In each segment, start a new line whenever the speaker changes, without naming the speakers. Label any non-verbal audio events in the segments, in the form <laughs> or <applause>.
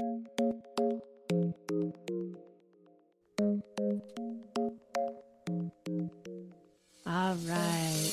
All right.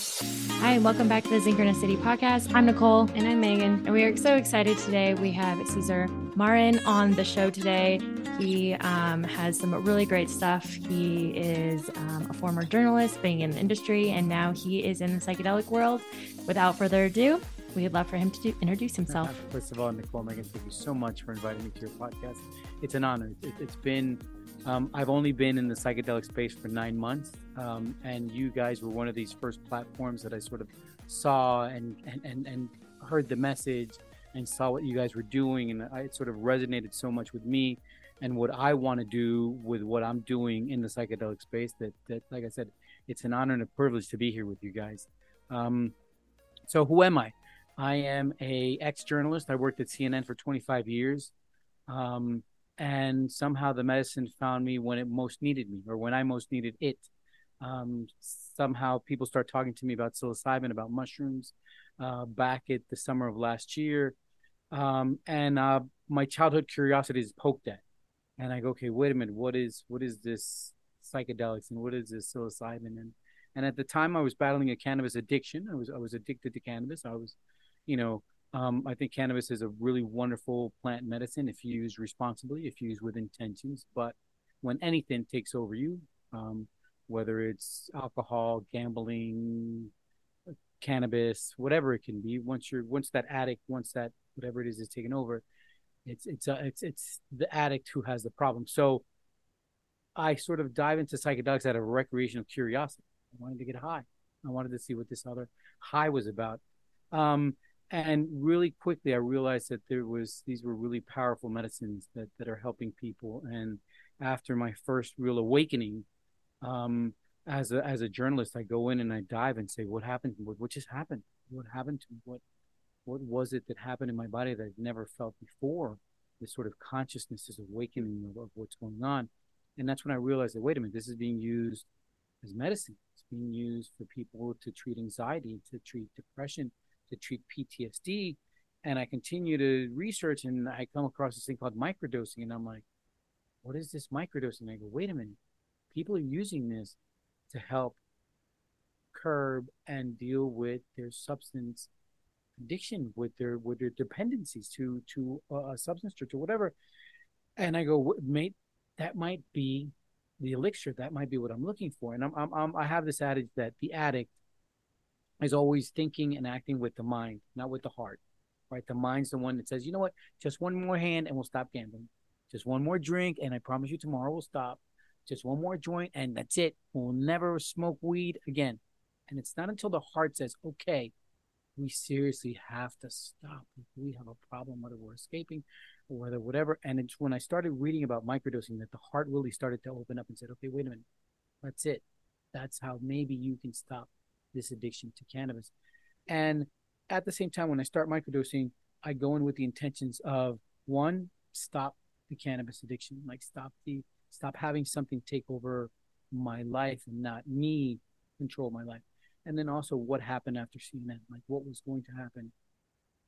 Hi, and welcome back to the Synchronicity podcast. I'm Nicole.
And I'm Megan.
And we are so excited today. We have Cesar Marin on the show today. He um, has some really great stuff. He is um, a former journalist, being in the industry, and now he is in the psychedelic world. Without further ado, we'd love for him to do, introduce himself.
First of all, Nicole, Megan, thank you so much for inviting me to your podcast. It's an honor. It, has been, um, I've only been in the psychedelic space for nine months, um, and you guys were one of these first platforms that I sort of saw and and and, and heard the message and saw what you guys were doing, and it sort of resonated so much with me and what I want to do with what I'm doing in the psychedelic space. That, that, like I said, it's an honor and a privilege to be here with you guys. Um, so, who am I? I am a ex-journalist. I worked at CNN for 25 years, um, and somehow the medicine found me when it most needed me, or when I most needed it. Um, somehow people start talking to me about psilocybin, about mushrooms, uh, back at the summer of last year, um, and uh, my childhood curiosity is poked at and I go, okay, wait a minute, what is what is this psychedelics and what is this psilocybin? And and at the time, I was battling a cannabis addiction. I was I was addicted to cannabis. I was, you know, um, I think cannabis is a really wonderful plant medicine if used responsibly, if used with intentions. But when anything takes over you, um, whether it's alcohol, gambling, cannabis, whatever it can be, once you're once that addict, once that whatever it is is taken over, it's it's uh, it's it's the addict who has the problem. So I sort of dive into psychedelics out of recreational curiosity. I wanted to get high. I wanted to see what this other high was about. Um, and really quickly, I realized that there was these were really powerful medicines that that are helping people. And after my first real awakening, um, as a as a journalist, I go in and I dive and say, what happened? What what just happened? What happened to me? What what was it that happened in my body that I'd never felt before? This sort of consciousness, this awakening of, of what's going on. And that's when I realized that, wait a minute, this is being used as medicine. It's being used for people to treat anxiety, to treat depression, to treat PTSD. And I continue to research and I come across this thing called microdosing. And I'm like, what is this microdosing? And I go, wait a minute. People are using this to help curb and deal with their substance addiction with their with their dependencies to to a substance or to whatever and i go mate that might be the elixir that might be what i'm looking for and I'm, I'm, I'm i have this adage that the addict is always thinking and acting with the mind not with the heart right? The mind's the one that says you know what? Just one more hand and we'll stop gambling. Just one more drink and i promise you tomorrow we'll stop. Just one more joint and that's it. We'll never smoke weed again. And it's not until the heart says okay we seriously have to stop. We have a problem, whether we're escaping or whether whatever. And it's when I started reading about microdosing that the heart really started to open up and said, okay, wait a minute, that's it. That's how maybe you can stop this addiction to cannabis. And at the same time, when I start microdosing, I go in with the intentions of one, stop the cannabis addiction, like stop the stop having something take over my life and not me control my life and then also what happened after CNN, like what was going to happen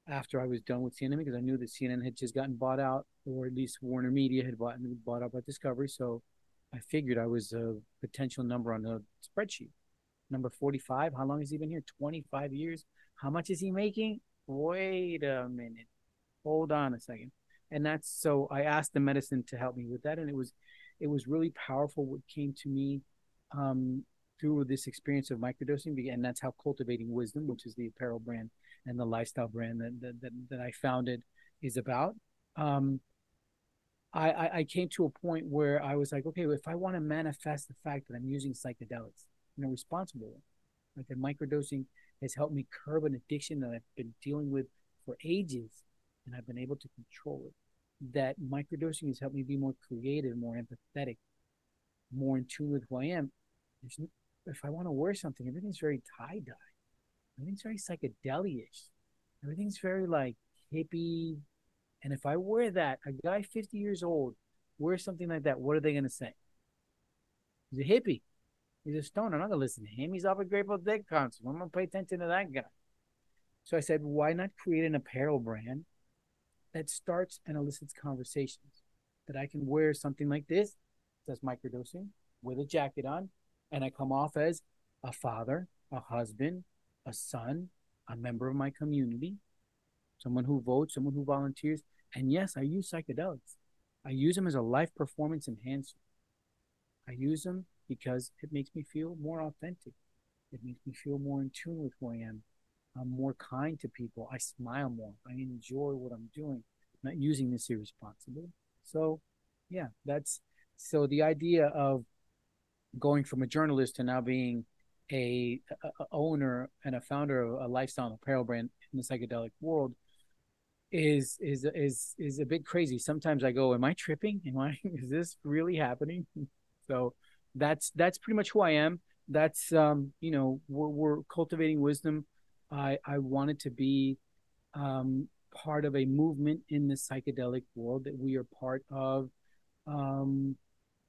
after I was done with CNN because I knew that CNN had just gotten bought out, or at least Warner Media had bought bought out by Discovery. So I figured I was a potential number on a spreadsheet. Number 45. How long has he been here? 25 years. How much is he making? Wait a minute. Hold on a second. And that's so I asked the medicine to help me with that, and it was it was really powerful what came to me um, through this experience of microdosing, and that's how cultivating wisdom, which is the apparel brand and the lifestyle brand that that, that, I founded, is about. Um, I, I came to a point where I was like, okay, if I want to manifest the fact that I'm using psychedelics in a responsible way, like that microdosing has helped me curb an addiction that I've been dealing with for ages, and I've been able to control it. That microdosing has helped me be more creative, more empathetic, more in tune with who I am. If I want to wear something, everything's very tie dye. Everything's very psychedelic. Everything's very like hippie. And if I wear that, a guy 50 years old wears something like that, what are they going to say? He's a hippie. He's a stoner. I'm not to listen to him. He's off a Grateful Dead concert. I'm going to pay attention to that guy. So I said, why not create an apparel brand that starts and elicits conversations. That I can wear something like this, that's microdosing, with a jacket on, and I come off as a father, a husband, a son, a member of my community, someone who votes, someone who volunteers. And yes, I use psychedelics. I use them as a life performance enhancer. I use them because it makes me feel more authentic. It makes me feel more in tune with who I am. I'm more kind to people. I smile more. I enjoy what I'm doing, I'm not using this irresponsibly. So, yeah, that's so the idea of going from a journalist to now being a, a, owner and a founder of a lifestyle apparel brand in the psychedelic world is is is is a bit crazy. Sometimes I go, "Am I tripping? Am I? <laughs> Is this really happening?" <laughs> So that's that's pretty much who I am. That's um, you know, we're, we're cultivating wisdom. I I wanted to be um, part of a movement in the psychedelic world that we are part of. Um,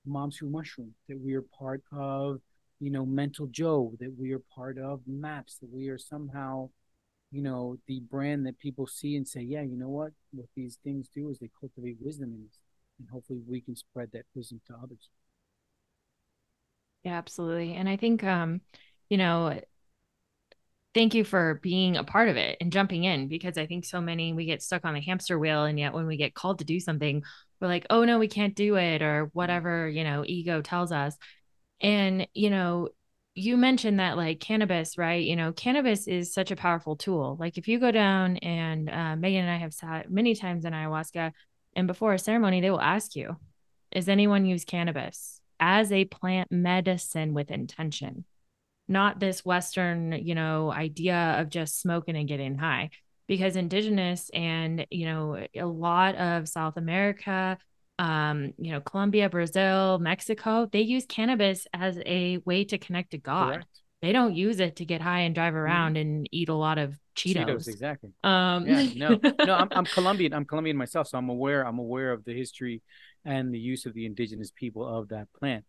Moms Who Mushroom, that we are part of, you know, Mental Joe, that we are part of Maps, that we are somehow, you know, the brand that people see and say, yeah, you know what? What these things do is they cultivate wisdom in us. And hopefully we can spread that wisdom to others.
Yeah, absolutely. And I think, um, you know, thank you for being a part of it and jumping in because I think so many we get stuck on the hamster wheel. And yet when we get called to do something, we're like, oh no, we can't do it or whatever, you know, ego tells us. And, you know, you mentioned that like cannabis, right? You know, cannabis is such a powerful tool. Like if you go down and uh, Megan and I have sat many times in ayahuasca, and before a ceremony, they will ask you, "Is anyone use cannabis as a plant medicine with intention?" Not this Western, you know, idea of just smoking and getting high because indigenous and you know a lot of south america um you know colombia brazil mexico they use cannabis as a way to connect to god Correct. they don't use it to get high and drive mm-hmm. around mm. and eat a lot of cheetos, cheetos
exactly um yeah, no no I'm, I'm <laughs> colombian i'm colombian myself so i'm aware i'm aware of the history and the use of the indigenous people of that plant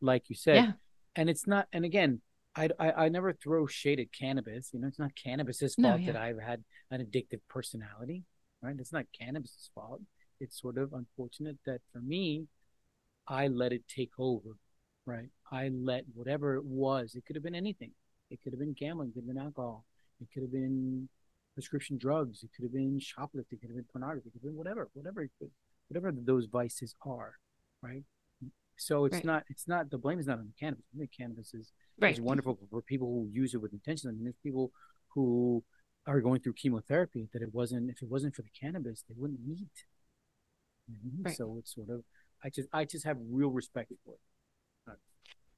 like you said yeah. and it's not and again I, I, I never throw shade at cannabis. You know, it's not cannabis's fault no, yeah. that I've had an addictive personality, right? It's not cannabis's fault. It's sort of unfortunate that for me, I let it take over, right? I let whatever it was. It could have been anything. It could have been gambling. It could have been alcohol. It could have been prescription drugs. It could have been shoplifting. It could have been pornography. It could have been whatever, whatever it could, whatever those vices are, right? So it's right. not it's not the blame is not on the cannabis. I think cannabis is right. is wonderful for people who use it with intention. I mean, there's people who are going through chemotherapy that it wasn't if it wasn't for the cannabis they wouldn't eat. Mm-hmm. Right. So it's sort of I just I just have real respect for it.
Right.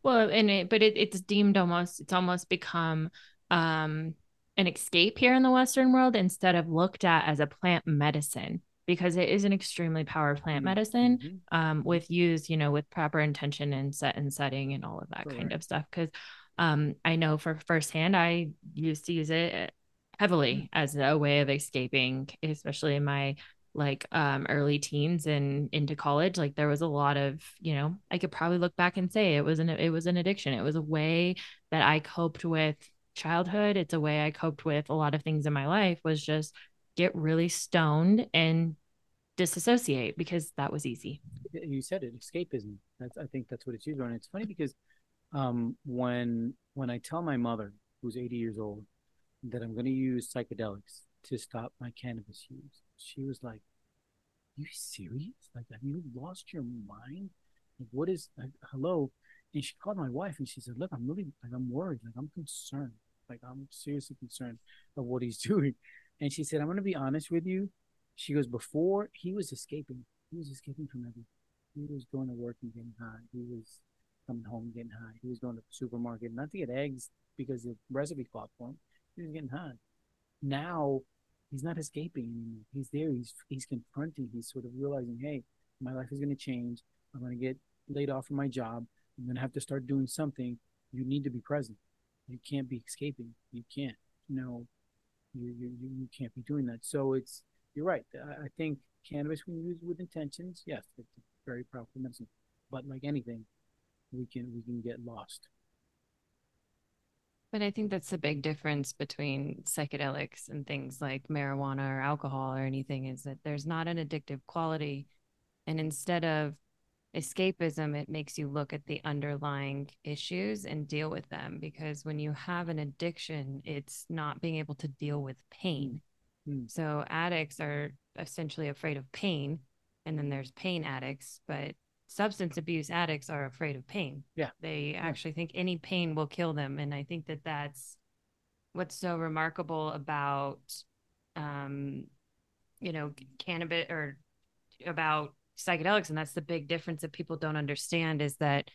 Well, and it, but it, it's deemed almost it's almost become um an escape here in the Western world instead of looked at as a plant medicine because it is an extremely powerful plant mm-hmm. medicine mm-hmm. um, with use, you know, with proper intention and set and setting and all of that kind of stuff. Because um, I know for firsthand, I used to use it heavily mm-hmm. as a way of escaping, especially in my like um, early teens and into college. Like there was a lot of, you know, I could probably look back and say it was an it was an addiction. It was a way that I coped with childhood. It's a way I coped with a lot of things in my life was just get really stoned and disassociate because that was easy.
You said it, escapism. That's I think that's what it's used on. It's funny because um, when when I tell my mother, who's 80 years old, that I'm going to use psychedelics to stop my cannabis use, she was like, "You serious? Like, have you lost your mind? Like, what is like, hello?" And she called my wife and she said, "Look, I'm really like I'm worried. Like, I'm concerned. Like, I'm seriously concerned of what he's <laughs> doing." And she said, I'm going to be honest with you. She goes, before he was escaping, he was escaping from everything. He was going to work and getting high. He was coming home getting high. He was going to the supermarket, not to get eggs because the recipe called for him. He was getting high. Now he's not escaping anymore. He's there. He's he's confronting. He's sort of realizing, hey, my life is going to change. I'm going to get laid off from my job. I'm going to have to start doing something. You need to be present. You can't be escaping. You can't. You know, you, you, you can't be doing that. So it's, you're right. I think cannabis, when used with intentions, yes, it's very powerful medicine. But like anything, we can we can get lost.
But I think that's the big difference between psychedelics and things like marijuana or alcohol or anything is that there's not an addictive quality. And instead of escapism, it makes you look at the underlying issues and deal with them. Because when you have an addiction, it's not being able to deal with pain. Mm. So addicts are essentially afraid of pain. And then there's pain addicts, but substance abuse addicts are afraid of pain.
Yeah.
They actually think any pain will kill them. And I think that that's what's so remarkable about, um, you know, cannabis or about psychedelics. And that's the big difference that people don't understand is that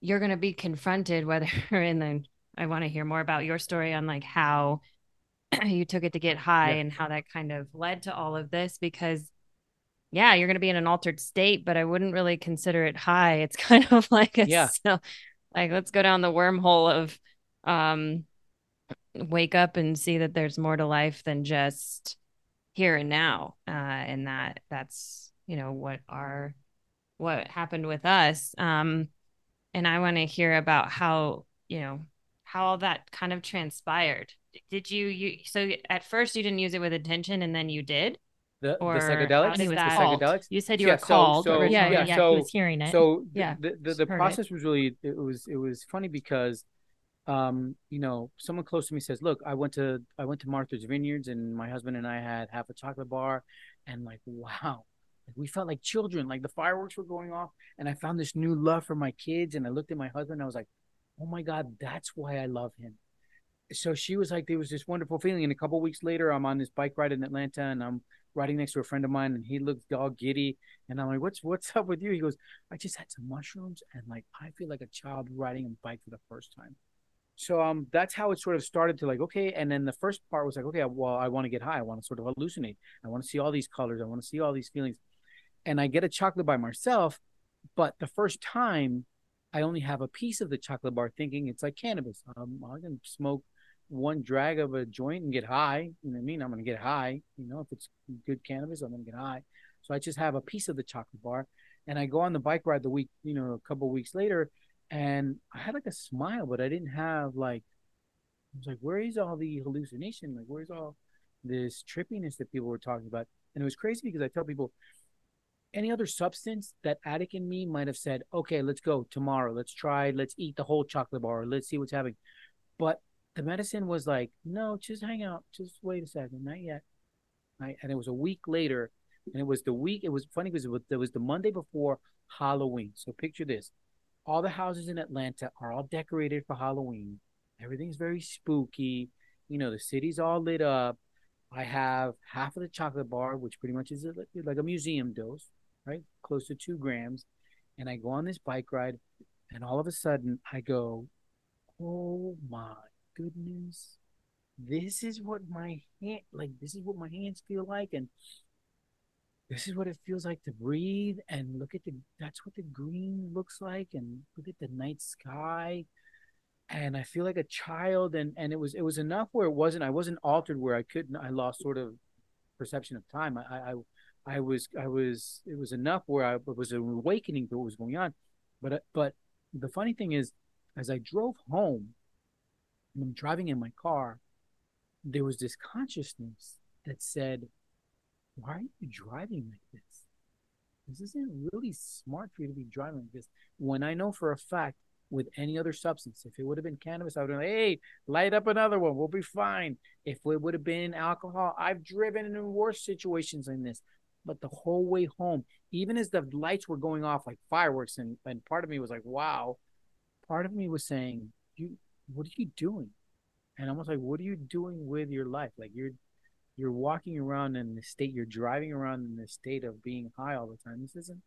you're going to be confronted whether <laughs> in the, I want to hear more about your story on like how <clears throat> you took it to get high yeah. and how that kind of led to all of this because yeah, you're going to be in an altered state, but I wouldn't really consider it high. It's <laughs> kind of like a
yeah.
Still, like let's go down the wormhole of um wake up and see that there's more to life than just here and now. Uh and that that's, you know, what our what happened with us. Um and I want to hear about how, you know, how all that kind of transpired. Did you you so at first you didn't use it with intention and then you did?
The, the psychedelics.
The
psychedelics.
You said you yeah, were called.
So, so
yeah,
yeah,
yeah,
so,
he was hearing it.
So
yeah,
the the, the process it. was really it was it was funny because, um, you know, someone close to me says, "Look, I went to I went to Martha's Vineyards and my husband and I had half a chocolate bar, and like wow, we felt like children. Like the fireworks were going off, and I found this new love for my kids. And I looked at my husband, and I was like, oh my god, that's why I love him." So she was like, there was this wonderful feeling. And a couple weeks later, I'm on this bike ride in Atlanta, and I'm riding next to a friend of mine and he looked all giddy and I'm like, What's what's up with you? He goes, I just had some mushrooms and like I feel like a child riding a bike for the first time. So um that's how it sort of started to like, okay. And then the first part was like, okay, well, I want to get high. I want to sort of hallucinate. I want to see all these colors. I want to see all these feelings. And I get a chocolate by myself, but the first time I only have a piece of the chocolate bar thinking it's like cannabis. Um, I can smoke one drag of a joint and get high. You know what I mean? I'm going to get high. You know, if it's good cannabis, I'm going to get high. So I just have a piece of the chocolate bar, and I go on the bike ride the week, you know, a couple weeks later, and I had like a smile, but I didn't have like, I was like, where is all the hallucination? Like, where's all this trippiness that people were talking about? And it was crazy because I tell people, any other substance that addict and me might have said, okay, let's go tomorrow. Let's try. Let's eat the whole chocolate bar. Let's see what's happening. But the medicine was like, no, just hang out. Just wait a second. Not yet. Right. And it was a week later. And it was the week. It was funny because it was, it was the Monday before Halloween. So picture this all the houses in Atlanta are all decorated for Halloween. Everything's very spooky. You know, the city's all lit up. I have half of the chocolate bar, which pretty much is like a museum dose? Close to two grams. And I go on this bike ride, and all of a sudden I go, oh my goodness, this is what my hand like this is what my hands feel like and this is what it feels like to breathe and look at the that's what the green looks like and look at the night sky and i feel like a child and and it was it was enough where it wasn't i wasn't altered where i couldn't i lost sort of perception of time i i i was i was it was enough where i was an awakening to what was going on but uh, but the funny thing is as i drove home I'm driving in my car, there was this consciousness that said, Why are you driving like this? This isn't really smart for you to be driving like this. When I know for a fact with any other substance, if it would have been cannabis, I would have been hey, light up another one. We'll be fine. If it would have been alcohol, I've driven in worse situations than this. But the whole way home, even as the lights were going off like fireworks, and, and part of me was like, wow. Part of me was saying, you what are you doing? And almost like, what are you doing with your life? Like you're you're walking around in the state, you're driving around in the state of being high all the time. This isn't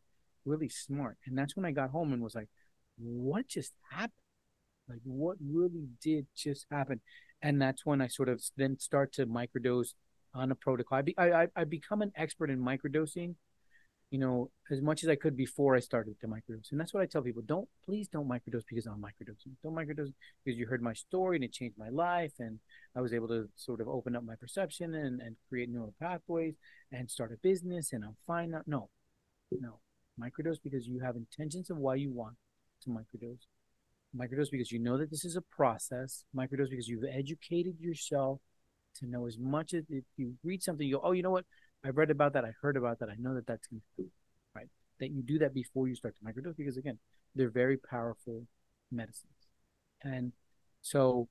really smart. And that's when I got home and was like, what just happened? Like what really did just happen? And that's when I sort of then start to microdose on a protocol. I, be, I, I become an expert in microdosing you know, as much as I could before I started to microdose. And that's what I tell people. Don't please don't microdose because I'm microdosing. Don't microdose because you heard my story and it changed my life and I was able to sort of open up my perception and, and create neural pathways and start a business and I'm fine now. No. No. Microdose because you have intentions of why you want to microdose. Microdose because you know that this is a process. Microdose because you've educated yourself to know as much as if you read something, you go, oh, you know what? I've read about that. I heard about that. I know that that's going to do right? That you do that before you start to microdose because again, they're very powerful medicines. And so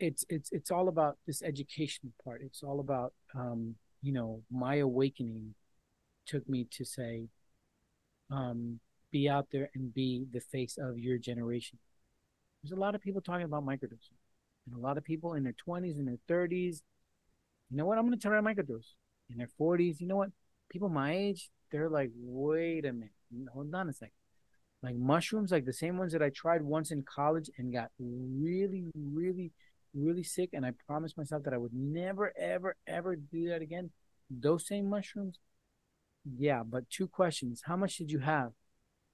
it's it's it's all about this education part. It's all about um, you know, my awakening took me to say, um, be out there and be the face of your generation. There's a lot of people talking about microdosing. And a lot of people in their 20s and their 30s, you know what? I'm going to try microdose. In their 40s, you know what? People my age, they're like, wait a minute, hold on a second. Like mushrooms, like the same ones that I tried once in college and got really, really, really sick. And I promised myself that I would never, ever, ever do that again. Those same mushrooms, yeah. But two questions: How much did you have?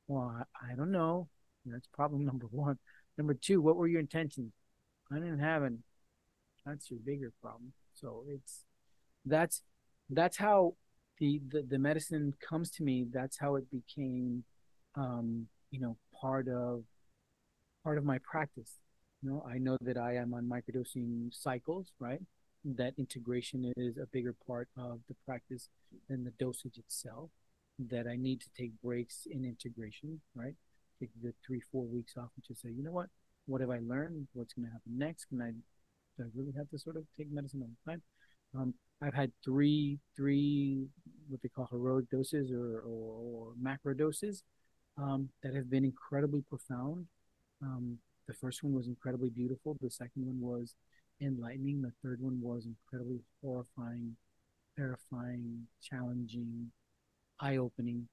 Well, I, I don't know. That's problem <laughs> number one. Number two, what were your intentions? I didn't have any. That's your bigger problem. So it's that's that's how the, the the medicine comes to me. That's how it became, um, you know, part of part of my practice. You know, I know that I am on microdosing cycles, right? That integration is a bigger part of the practice than the dosage itself. That I need to take breaks in integration, right? Take the three, four weeks off and just say, you know what, what have I learned? What's going to happen next? Can I, do I really have to sort of take medicine all the time? Um, I've had three, three, what they call heroic doses or, or, or macro doses um, that have been incredibly profound. Um, the first one was incredibly beautiful. The second one was enlightening. The third one was incredibly horrifying, terrifying, challenging, eye-opening,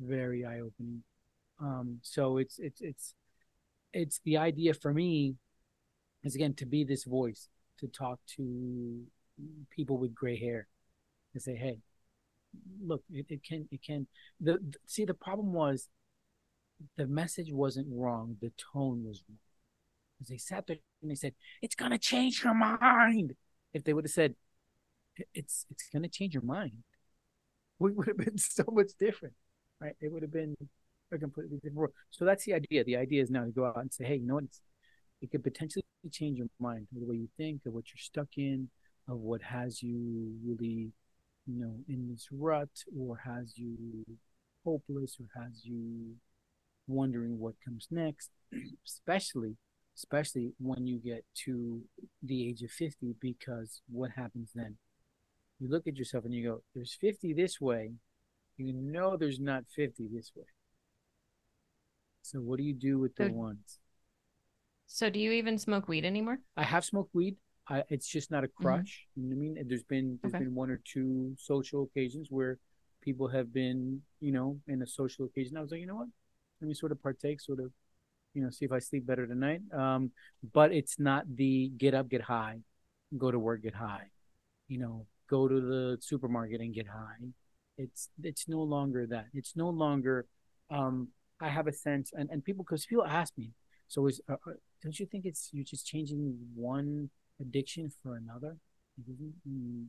very eye-opening. Um, so it's it's it's it's the idea for me is again to be this voice to talk to people with gray hair and say hey look it, it can it can the, the see the problem was the message wasn't wrong the tone was wrong. Because they sat there and they said it's gonna change your mind. If they would have said it's it's gonna change your mind we <laughs> would have been so much different right? It would have been a completely different world. So that's the idea. The idea is now to go out and say, hey, you know what? It's, it could potentially change your mind, the way you think, of what you're stuck in, of what has you really, you know, in this rut, or has you hopeless, or has you wondering what comes next. <clears throat> especially, especially when you get to the age of 50, because what happens then? You look at yourself and you go, "There's 50 this way." You know, there's not 50 this way so what do you do with the so, ones?
So do you even smoke weed anymore?
I have smoked weed. I, it's just not a crush. Mm-hmm. You know what I mean? There's been there's okay. been one or two social occasions where people have been, you know, in a social occasion. I was like, you know what? Let me sort of partake, sort of, you know, see if I sleep better tonight. Um, but it's not the get up, get high, go to work, get high, you know, go to the supermarket and get high. It's it's no longer that. It's no longer um I have a sense, and, and people, because people ask me, so is, uh, uh, don't you think it's you're just changing one addiction for another, mm-hmm.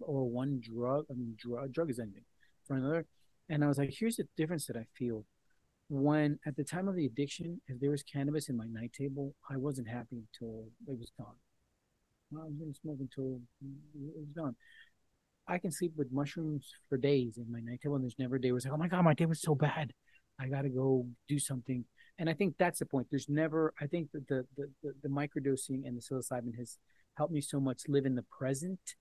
or one drug? I mean, drug drug is anything for another. And I was like, here's the difference that I feel. When at the time of the addiction, if there was cannabis in my night table, I wasn't happy until it was gone. I was going to smoke until it was gone. I can sleep with mushrooms for days in my night table, and there's never a day where it's like, oh my god, my day was so bad. I got to go do something. And I think that's the point. There's never, I think that the, the, the, the microdosing and the psilocybin has helped me so much live in the present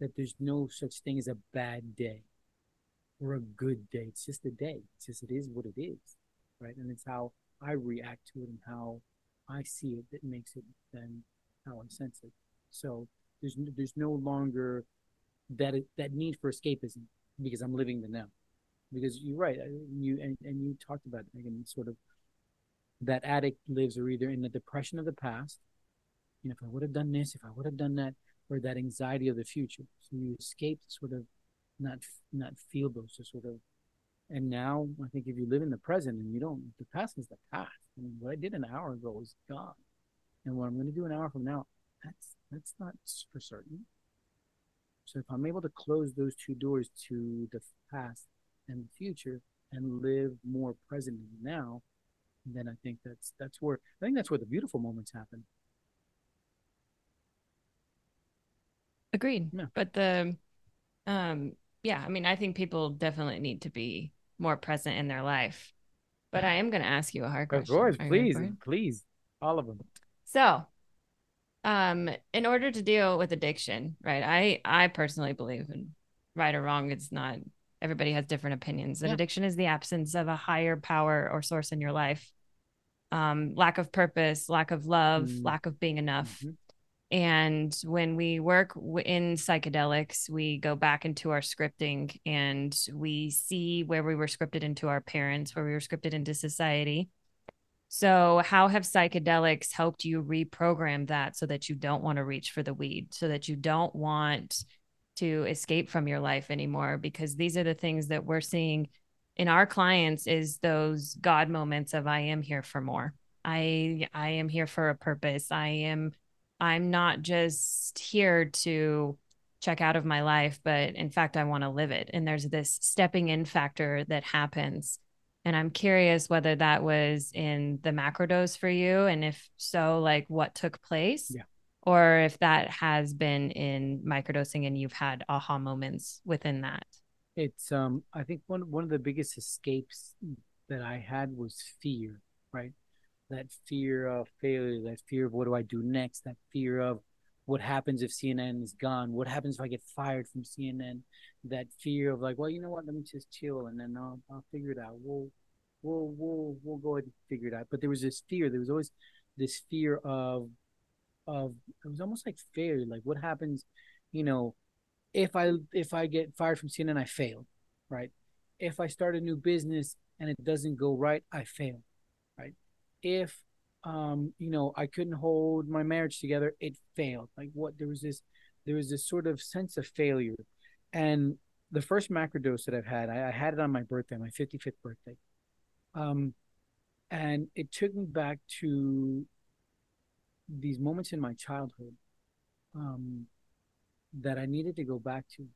that there's no such thing as a bad day or a good day. It's just a day. It's just, it is what it is. Right. And it's how I react to it and how I see it that makes it then how I sense it. So there's, there's no longer that, that need for escapism because I'm living the now because you're right. You and, and you talked about again, sort of that addict lives or either in the depression of the past, you know, if I would have done this, if I would have done that, or that anxiety of the future. So you escape sort of not not feel those so sort of and now I think if you live in the present and you don't the past is the past. I mean, what I did an hour ago is gone. And what I'm gonna do an hour from now, that's that's not for certain. So if I'm able to close those two doors to the past and the future and live more present now, then I think that's that's where I think that's where the beautiful moments happen.
Agreed.
Yeah.
But the, um, yeah, I mean, I think people definitely need to be more present in their life. But I am going to ask you a hard
Of
question.
course,
Are
please, please, all of them.
So, um, in order to deal with addiction, right? I I personally believe in right or wrong, it's not everybody has different opinions. That
Yeah.
addiction is the absence of a higher power or source in your life. Um, lack of purpose, lack of love,
Mm.
lack of being enough.
Mhm.
And when we work w- in psychedelics, we go back into our scripting and we see where we were scripted into our parents, where we were scripted into society. So, how have psychedelics helped you reprogram that so that you don't want to reach for the weed, so that you don't want to escape from your life anymore? Because these are the things that we're seeing in our clients is those God moments of I am here for more. I I am here for a purpose. I am I'm not just here to check out of my life, but in fact I want to live it. And there's this stepping in factor that happens. And I'm curious whether that was in the macrodose for you and if so like what took place.
Yeah.
Or if that has been in microdosing and you've had aha moments within that.
It's um I think one one of the biggest escapes that I had was fear, right? That fear of failure, that fear of what do I do next, that fear of what happens if CNN is gone, what happens if I get fired from CNN, that fear of like, well, you know what, let me just chill and then I'll I'll figure it out. We'll we'll we'll we'll go ahead and figure it out. But there was this fear, there was always this fear of of it was almost like failure, like what happens, you know, if I if I get fired from CNN, I fail, right? If I start a new business and it doesn't go right, I fail, right? If um, you know, I couldn't hold my marriage together, it failed. Like what there was this there was this sort of sense of failure. And the first macrodose that I've had, I, I had it on my birthday, my 55th birthday. Um, and it took me back to these moments in my childhood um, that I needed to go back to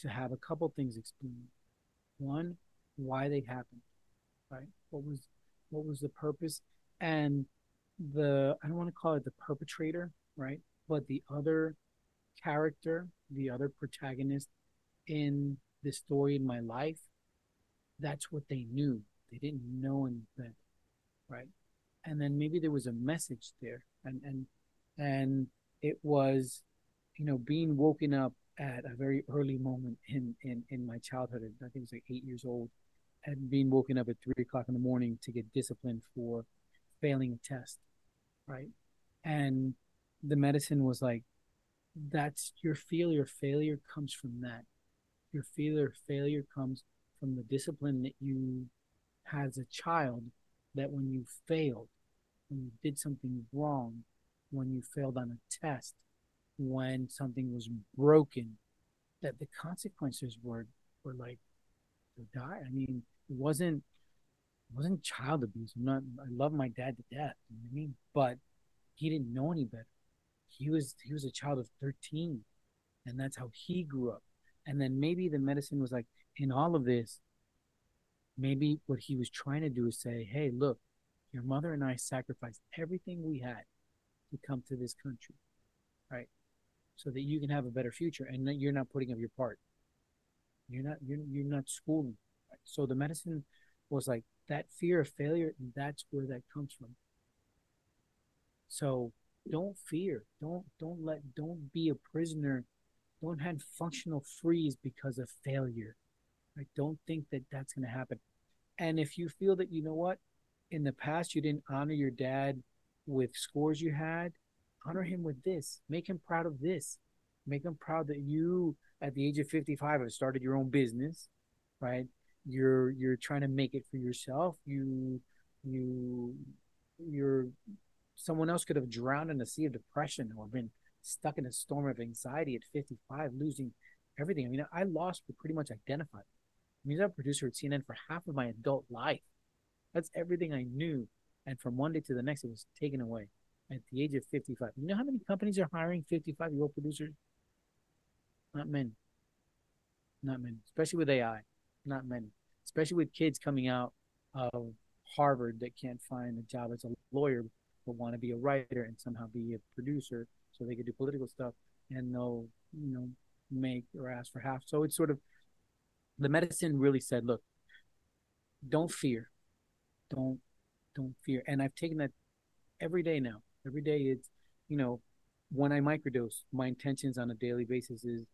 to have a couple things explained. One, why they happened, right? What was what was the purpose and the I don't want to call it the perpetrator, right? But the other character, the other protagonist in the story in my life, that's what they knew. They didn't know anything, right? And then maybe there was a message there, and and and it was, you know, being woken up at a very early moment in in in my childhood. I think it was like eight years old, and being woken up at three o'clock in the morning to get disciplined for failing a test, right? And the medicine was like, that's your failure. Failure comes from that. Your failure, failure comes from the discipline that you had as a child. That when you failed, when you did something wrong, when you failed on a test, when something was broken, that the consequences were were like to die. I mean, it wasn't it wasn't child abuse. I'm not. I love my dad to death. You know I mean? But he didn't know any better. He was he was a child of 13, and that's how he grew up. And then maybe the medicine was like in all of this. Maybe what he was trying to do is say, "Hey, look, your mother and I sacrificed everything we had to come to this country, right? So that you can have a better future, and you're not putting up your part. You're not you're you're not schooling. Right? So the medicine was like that fear of failure, and that's where that comes from. So don't fear. Don't don't let don't be a prisoner. Don't have functional freeze because of failure. Right? Don't think that that's going to happen. And if you feel that you know what, in the past you didn't honor your dad with scores you had, honor him with this. Make him proud of this. Make him proud that you, at the age of 55, have started your own business, right? You're you're trying to make it for yourself. You you you're someone else could have drowned in a sea of depression or been stuck in a storm of anxiety at 55, losing everything. I mean, I lost pretty much identified. I mean, I was a producer at CNN for half of my adult life. That's everything I knew. And from one day to the next, it was taken away at the age of 55. You know how many companies are hiring 55 year old producers? Not many. Not many, especially with AI. Not many, especially with kids coming out of Harvard that can't find a job as a lawyer but want to be a writer and somehow be a producer so they could do political stuff and they'll you know make or ask for half so it's sort of the medicine really said look don't fear don't don't fear. And i've taken that every day now. Every day it's you know when i microdose my intentions on a daily basis is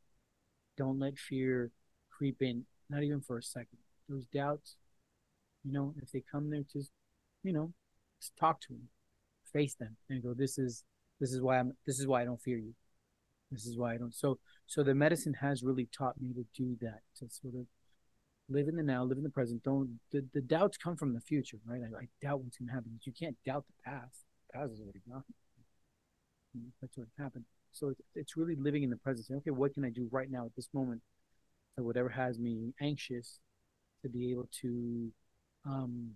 don't let fear creep in not even for a second. Those doubts you know if they come there just you know just talk to them face them and go this is this is why i'm this is why i don't fear you. This is why i don't so so the medicine has really taught me to do that to sort of live in the now live in the present. Don't the, the doubts come from the future right? I, I doubt what's going to happen. You can't doubt the past. The past is already gone. That's what happened. So it's, it's really living in the present saying okay what can i do right now at this moment so whatever has me anxious to be able to um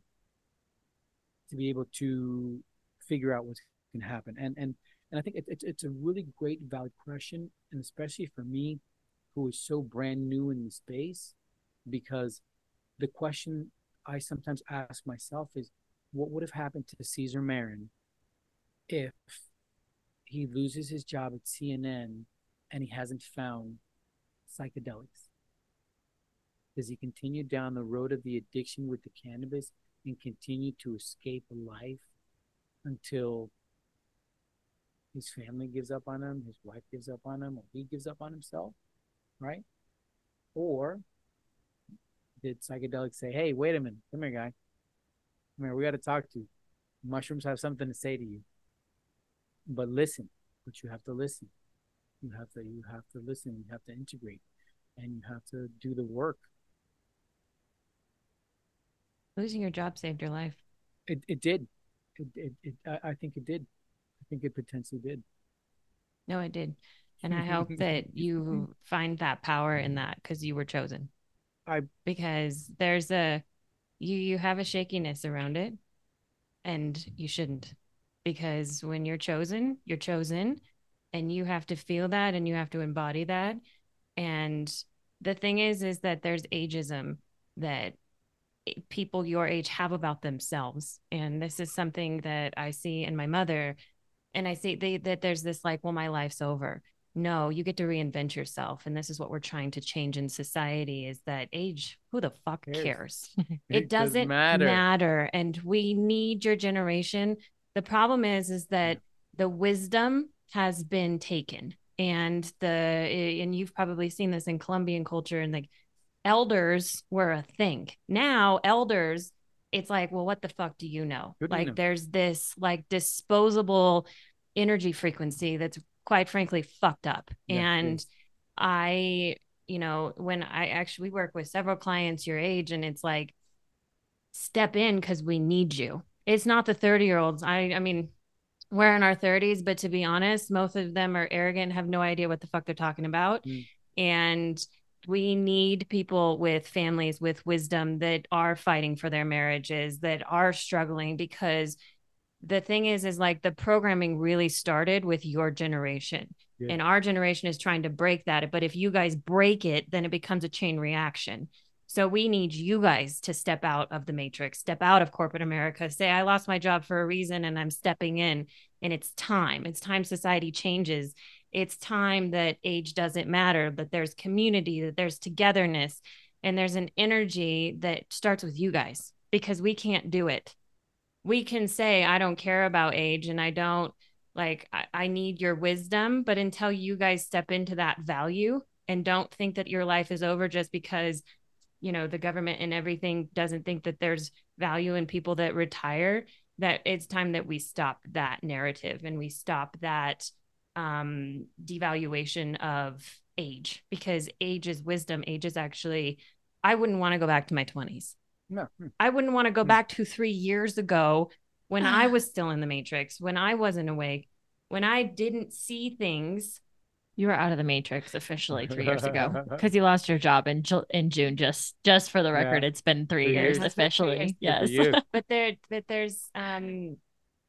to be able to figure out what's going to happen? And and and i think it, it's it's a really great valid question and especially for me who is so brand new in the space because the question i sometimes ask myself is what would have happened to Cesar Marin if he loses his job at cnn and he hasn't found psychedelics does he continue down the road of the addiction with the cannabis and continue to escape life until his family gives up on him, his wife gives up on him, or he gives up on himself, right? Or did psychedelics say, hey, wait a minute, come here, guy. Come here, we got to talk to you. Mushrooms have something to say to you. But listen, but you have to listen. You have to you have to listen, you have to integrate, and you have to do the work.
Losing your job saved your life.
It it did it, it, it I, I think it did. I think it potentially did.
No, it did. And I <laughs> hope that you <laughs> find that power in that because you were chosen.
I
because there's a you you have a shakiness around it and you shouldn't. Because when you're chosen you're chosen and you have to feel that and you have to embody that. And the thing is is that there's ageism that people your age have about themselves. And this is something that i see in my mother. And i see they, that there's this like well my life's over no you get to reinvent yourself and this is what we're trying to change in society is that age who the fuck cares <laughs> <laughs> it,
it
doesn't
matter.
matter and we need your generation the problem is is that the wisdom has been taken and the eh, and you've probably seen this in colombian culture and like elders were a thing. Now elders, it's like, well, what the fuck do you know?
Good
like
know.
there's this like disposable energy frequency that's quite frankly fucked up.
Yeah,
and
is.
I, you know, when I actually we work with several clients your age and it's like step in because we need you. It's not the 30 year olds. I I mean, we're in our 30s, but to be honest, most of them are arrogant, have no idea what the fuck they're talking about.
Mm.
And we need people with families with wisdom that are fighting for their marriages, that are struggling because the thing is is like the programming really started with your generation.
Yeah.
And our generation is trying to break that, but if you guys break it, then it becomes a chain reaction. So we need you guys to step out of the matrix, step out of corporate America, say, I lost my job for a reason and I'm stepping in. And it's time. It's time society changes. It's time that age doesn't matter, that there's community, that there's togetherness, and there's an energy that starts with you guys because we can't do it. We can say, I don't care about age and I don't like, I, I need your wisdom. But until you guys step into that value and don't think that your life is over just because you know the government and everything doesn't think that there's value in people that retire that it's time that we stop that narrative and we stop that um devaluation of age because age is wisdom age is actually i wouldn't want to go back to my 20s
No. Hmm.
i wouldn't want to go
Hmm.
back to 3 years ago when <sighs> i was still in the matrix when i wasn't awake when i didn't see things
You were out of the matrix officially three years ago <laughs> because you lost your job in in June. Just just for the
Yeah.
record, it's been three,
Three
years
years.
It's three
officially. Yes. <laughs>
but there but there's um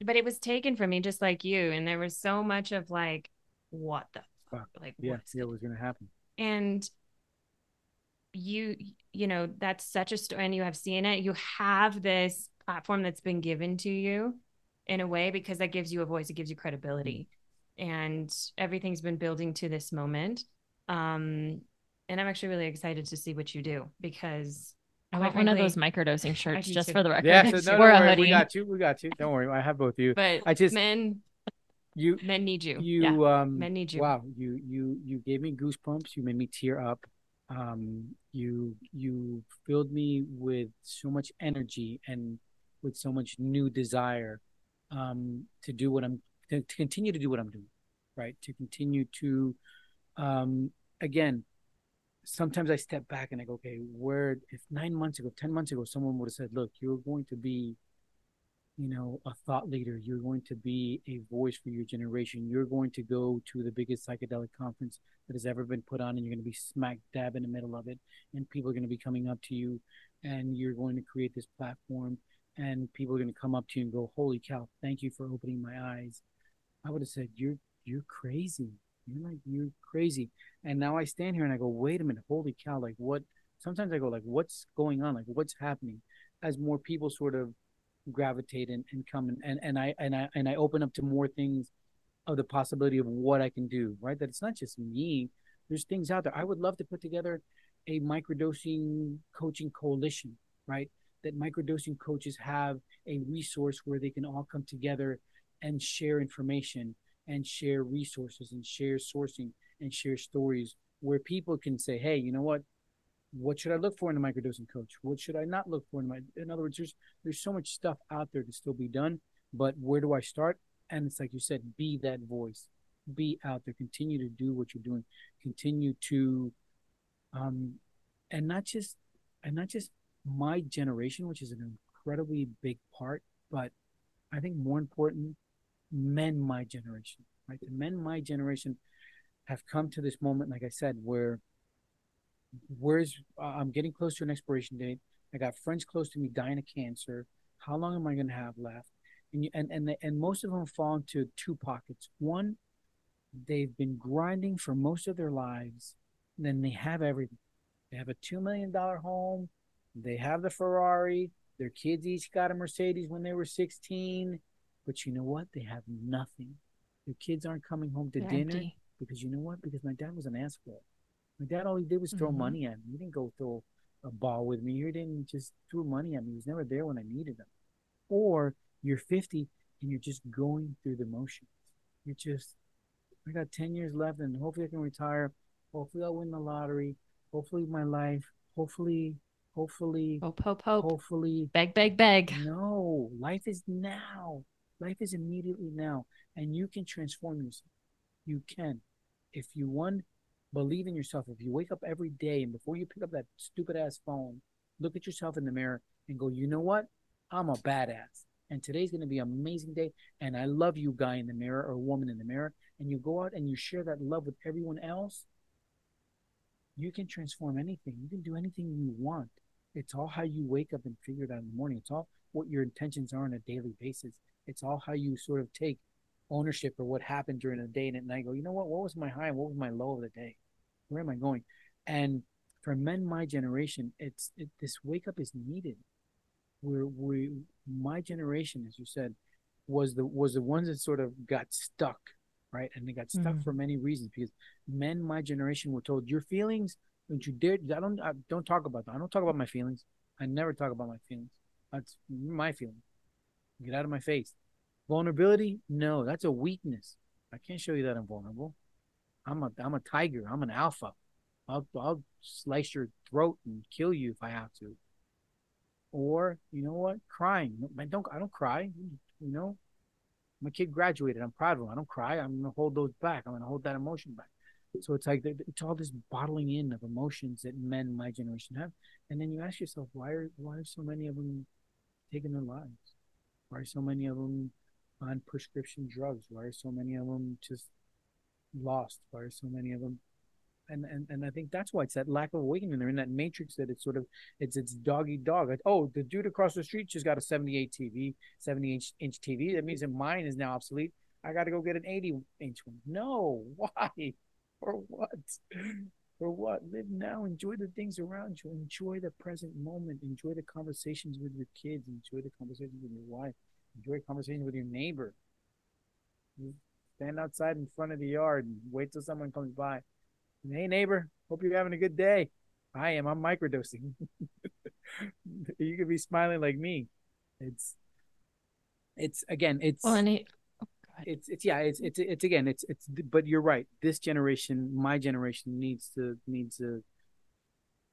but it was taken from me just like you and there was so much of like what the fuck like
Yeah,
what's
yeah,
it?
it was gonna happen.
and you you know that's such a story and you have seen it you have this
platform that's been given to you in a way because that gives you a voice, it gives you credibility. And everything's been building to this moment. Um, and I'm actually really excited to see what you do because
I want one of those microdosing shirts just
too.
for the record.
Yeah, so <laughs> no,
or
don't
a
worry,
hoodie.
we got you. We got you. Don't worry, I have both of you.
But
I just
men
you
men need you.
you
yeah.
um
Men need you.
wow you you you gave me goosebumps. You made me tear up. Um, you you filled me with so much energy and with so much new desire um to do what I'm to, to continue to do what I'm doing, right? To continue to um again sometimes I step back and I go, okay, where if nine months ago, ten months ago, someone would have said, look, you're going to be, you know, a thought leader. You're going to be a voice for your generation. You're going to go to the biggest psychedelic conference that has ever been put on, and you're going to be smack dab in the middle of it, and people are going to be coming up to you, and you're going to create this platform, and people are going to come up to you and go, holy cow, thank you for opening my eyes. I would have said, you're you're crazy. You're like you're crazy. And now I stand here and I go, wait a minute, holy cow! Like what? Sometimes I go, like, what's going on? Like what's happening? As more people sort of gravitate and, and come and, and and I and I and I open up to more things of the possibility of what I can do. Right? That it's not just me. There's things out there. I would love to put together a microdosing coaching coalition. Right? That microdosing coaches have a resource where they can all come together and share information and share resources and share sourcing and share stories where people can say, hey, you know what? What should I look for in a microdosing coach? What should I not look for in my in other words, there's there's so much stuff out there to still be done, but where do I start? And it's like you said, be that voice. Be out there. Continue to do what you're doing. Continue to um and not just and not just my generation, which is an incredibly big part, but I think more important, men my generation, right? The men my generation have come to this moment, like I said, where where's uh, I'm getting close to an expiration date. I got friends close to me dying of cancer. How long am I going to have left? And you, and and and most of them fall into two pockets. One, they've been grinding for most of their lives. Then they have everything. They have a two million dollar home. They have the Ferrari. Their kids each got a Mercedes when they were 16. But you know what? They have nothing. Their kids aren't coming home to
They're
dinner
empty.
because you know what? Because my dad was an asshole. My dad all he did was throw
Mhm.
money at me. He didn't go throw a ball with me. He didn't just throw money at me. He was never there when I needed him. Or you're 50 and you're just going through the motions. You're just, I got 10 years left and hopefully I can retire. Hopefully I'll win the lottery. Hopefully my life. Hopefully, hopefully,
Hope, hope, hope.
hopefully.
Beg, beg, beg.
No, life is now. Life is immediately now. And you can transform yourself. You can. If you one believe in yourself, if you wake up every day and before you pick up that stupid ass phone, look at yourself in the mirror and go, you know what? I'm a badass. And today's gonna be an amazing day. And I love you, guy in the mirror or woman in the mirror. And you go out and you share that love with everyone else. You can transform anything. You can do anything you want. It's all how you wake up and figure it out in the morning. It's all what your intentions are on a daily basis. It's all how you sort of take ownership of what happened during the day and at night go, you know what, what was my high and what was my low of the day? Where am I going? And for men my generation, it's it, this wake up is needed. Where we my generation, as you said, was the was the ones that sort of got stuck, right? And they got stuck
Mhm.
for many reasons because men my generation were told your feelings don't you dare I don't I don't talk about them. I don't talk about my feelings. I never talk about my feelings. That's my feeling. Get out of my face. Vulnerability? No, that's a weakness. I can't show you that I'm vulnerable. I'm a I'm a tiger. I'm an alpha. I'll I'll slice your throat and kill you if I have to. Or you know what? Crying. I don't I don't cry. You know, my kid graduated. I'm proud of him. I don't cry. I'm gonna hold those back. I'm gonna hold that emotion back. So it's like it's all this bottling in of emotions that men my generation have, and then you ask yourself why are why are so many of them taking their lives? Why are so many of them on prescription drugs? Why are so many of them just lost? Are so many of them? And, and and I think that's why it's that lack of awakening. They're in that matrix that it's sort of it's it's doggy dog. Like, oh, the dude across the street just got a 78 TV, 70 inch inch TV. That means that mine is now obsolete. I got to go get an 80 inch one. No, <laughs> why? For what? For what? Live now. Enjoy the things around you. Enjoy the present moment. Enjoy the conversations with your kids. Enjoy the conversations with your wife. Enjoy conversations with your neighbor. Stand outside in front of the yard and wait till someone comes by. Hey, neighbor. Hope you're having a good day. I am. I'm microdosing. <laughs> you could be smiling like me. It's, it's again, it's.
Well, and it, oh,
it's it's yeah it's it's it's again it's it's but you're right this generation my generation needs to needs to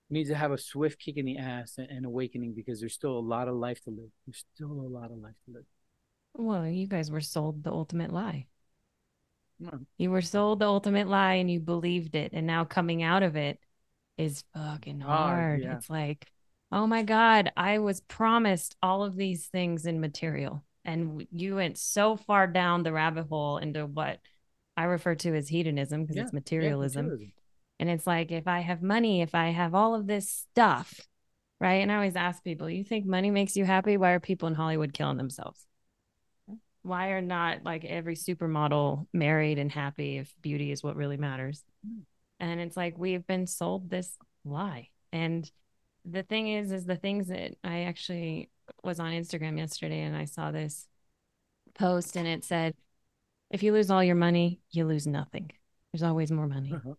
needs to have a swift kick in the ass and, and awakening because there's still a lot of life to live there's still a lot of life to live
well you guys were sold the ultimate lie You were sold the ultimate lie and you believed it and now coming out of it is fucking ah,
Hard,
hard
yeah.
it's like oh my god i was promised all of these things in material and you went so far down the rabbit hole into what I refer to as hedonism because
Yeah,
it's
Yeah,
materialism.
materialism.
And it's like, if I have money, if I have all of this stuff, right? And I always ask people, you think money makes you happy? Why are people in Hollywood killing themselves? Why are not like every supermodel married and happy if beauty is what really matters? And it's like, we've been sold this lie. And the thing is, is the things that I actually was on Instagram yesterday and I saw this post and it said, if you lose all your money, you lose nothing. There's always more money.
Uh-huh.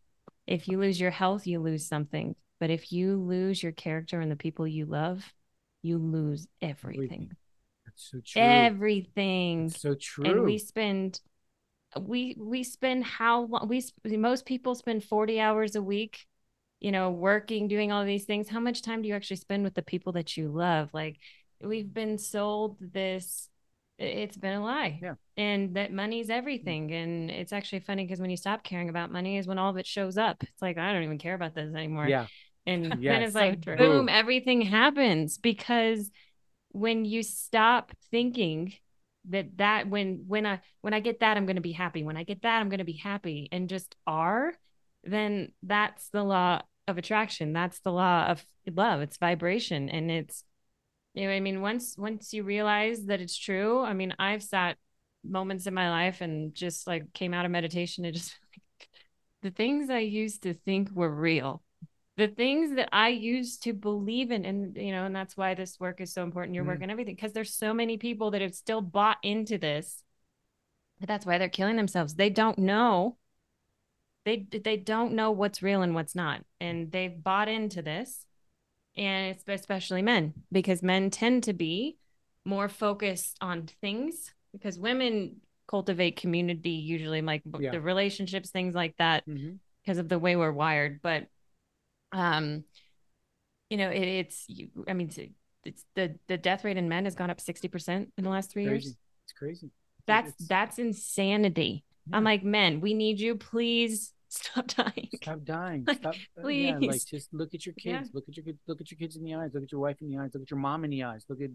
If you lose your health, you lose something. But if you lose your character and the people you love, you lose everything.
Everything. So true.
Everything.
So true.
And we spend we we spend how long we most people spend 40 hours a week you know working doing all these things how much time do you actually spend with the people that you love like we've been sold this it's been a lie
Yeah.
and that money's mm-hmm. everything and it's actually funny because when you stop caring about money is when all of it shows up it's like i don't even care about this anymore
yeah.
and then
Yes.
it's
So
like
true.
boom everything happens because when you stop thinking that that when when i when i get that i'm going to be happy. When i get that i'm going to be happy and just are then that's the law of attraction. That's the law of love. It's vibration. And it's you know i mean? Once once you realize that it's true i mean i've sat moments in my life and just like came out of meditation and just like <laughs> the things i used to think were real the things that I used to believe in, and you know, and that's why this work is so important, your work
Mhm.
and everything, because there's so many people that have still bought into this. But that's why they're killing themselves. They don't know. They they don't know what's real and what's not, and they've bought into this, and it's especially men because men tend to be more focused on things because women cultivate community usually like
Yeah.
the relationships things like that
Mhm.
because of the way we're wired but um you know it, it's you, i mean it's- the the death rate in men has gone up 60% in the last three
Crazy.
years
It's crazy.
that's
It's-
that's insanity i'm like men we need you please stop dying
Stop dying. <laughs>
Like,
Stop. uh, Yeah, like just look at your
Yeah.
kids. Look at your kids. Look at your kids in the eyes. Look at your wife in the eyes. Look at your mom in the eyes. Look at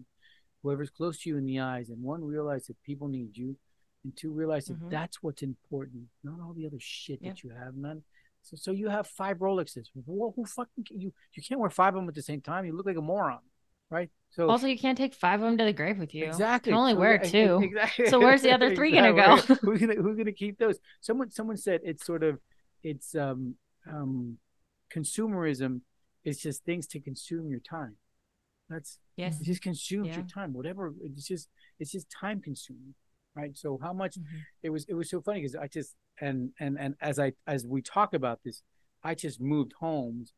whoever's close to you in the eyes. And one, realize that people need you, and two, realize that
Mhm.
that's what's important, not all the other shit
Yeah.
that you have. None. So, so you have five Rolexes. Who, who fucking can you? You can't wear five of them at the same time. You look like a moron, right? So
also you can't take five of them to the grave with you
Exactly.
you can only
So,
wear two <laughs>
Exactly.
So where's the other three gonna go? <laughs>
Who's gonna Who's gonna keep those? Someone Someone said it's sort of it's um um consumerism is just things to consume your time. That's
yes
it just consumes
Yeah.
your time. Whatever it's just it's just time consuming, right? So how much
Mhm.
it was it was so funny because I just and and and as I as we talk about this, I just moved homes,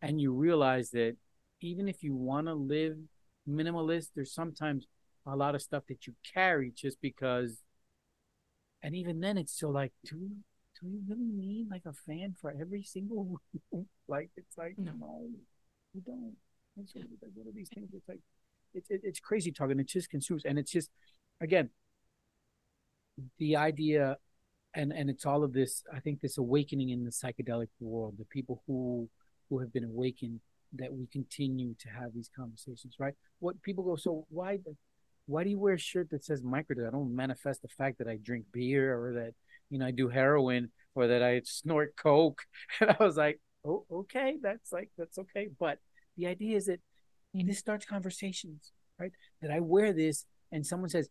and you realize that even if you want to live minimalist, there's sometimes a lot of stuff that you carry just because. And even then, it's still like, do do we really need like a fan for every single room? <laughs> like it's like
No.
no, we don't. So, like, what are these things? It's like it's it, it's crazy talking. It just consumes, and it's just again the idea and and it's all of this i think this awakening in the psychedelic world the people who who have been awakened that we continue to have these conversations right? What people go so why why do you wear a shirt that says microdose i don't manifest the fact that i drink beer or that you know i do heroin or that i snort coke? <laughs> And i was like oh okay that's like that's okay. But the idea is that this starts conversations right that i wear this and someone says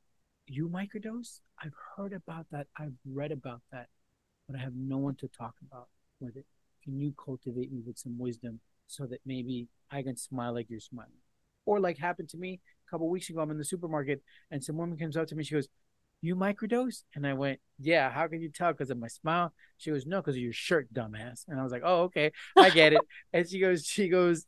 you microdose i've heard about that i've read about that but i have no one to talk about with it can you cultivate me with some wisdom so that maybe I can smile like you're smiling? Or like happened to me a couple weeks ago, I'm in the supermarket and some woman comes up to me, she goes, you microdose? And I went, yeah. How can you tell? Because of my smile? She goes, no, because of your shirt, dumbass. And I was like, oh, okay, I get it. <laughs> and she goes, she goes,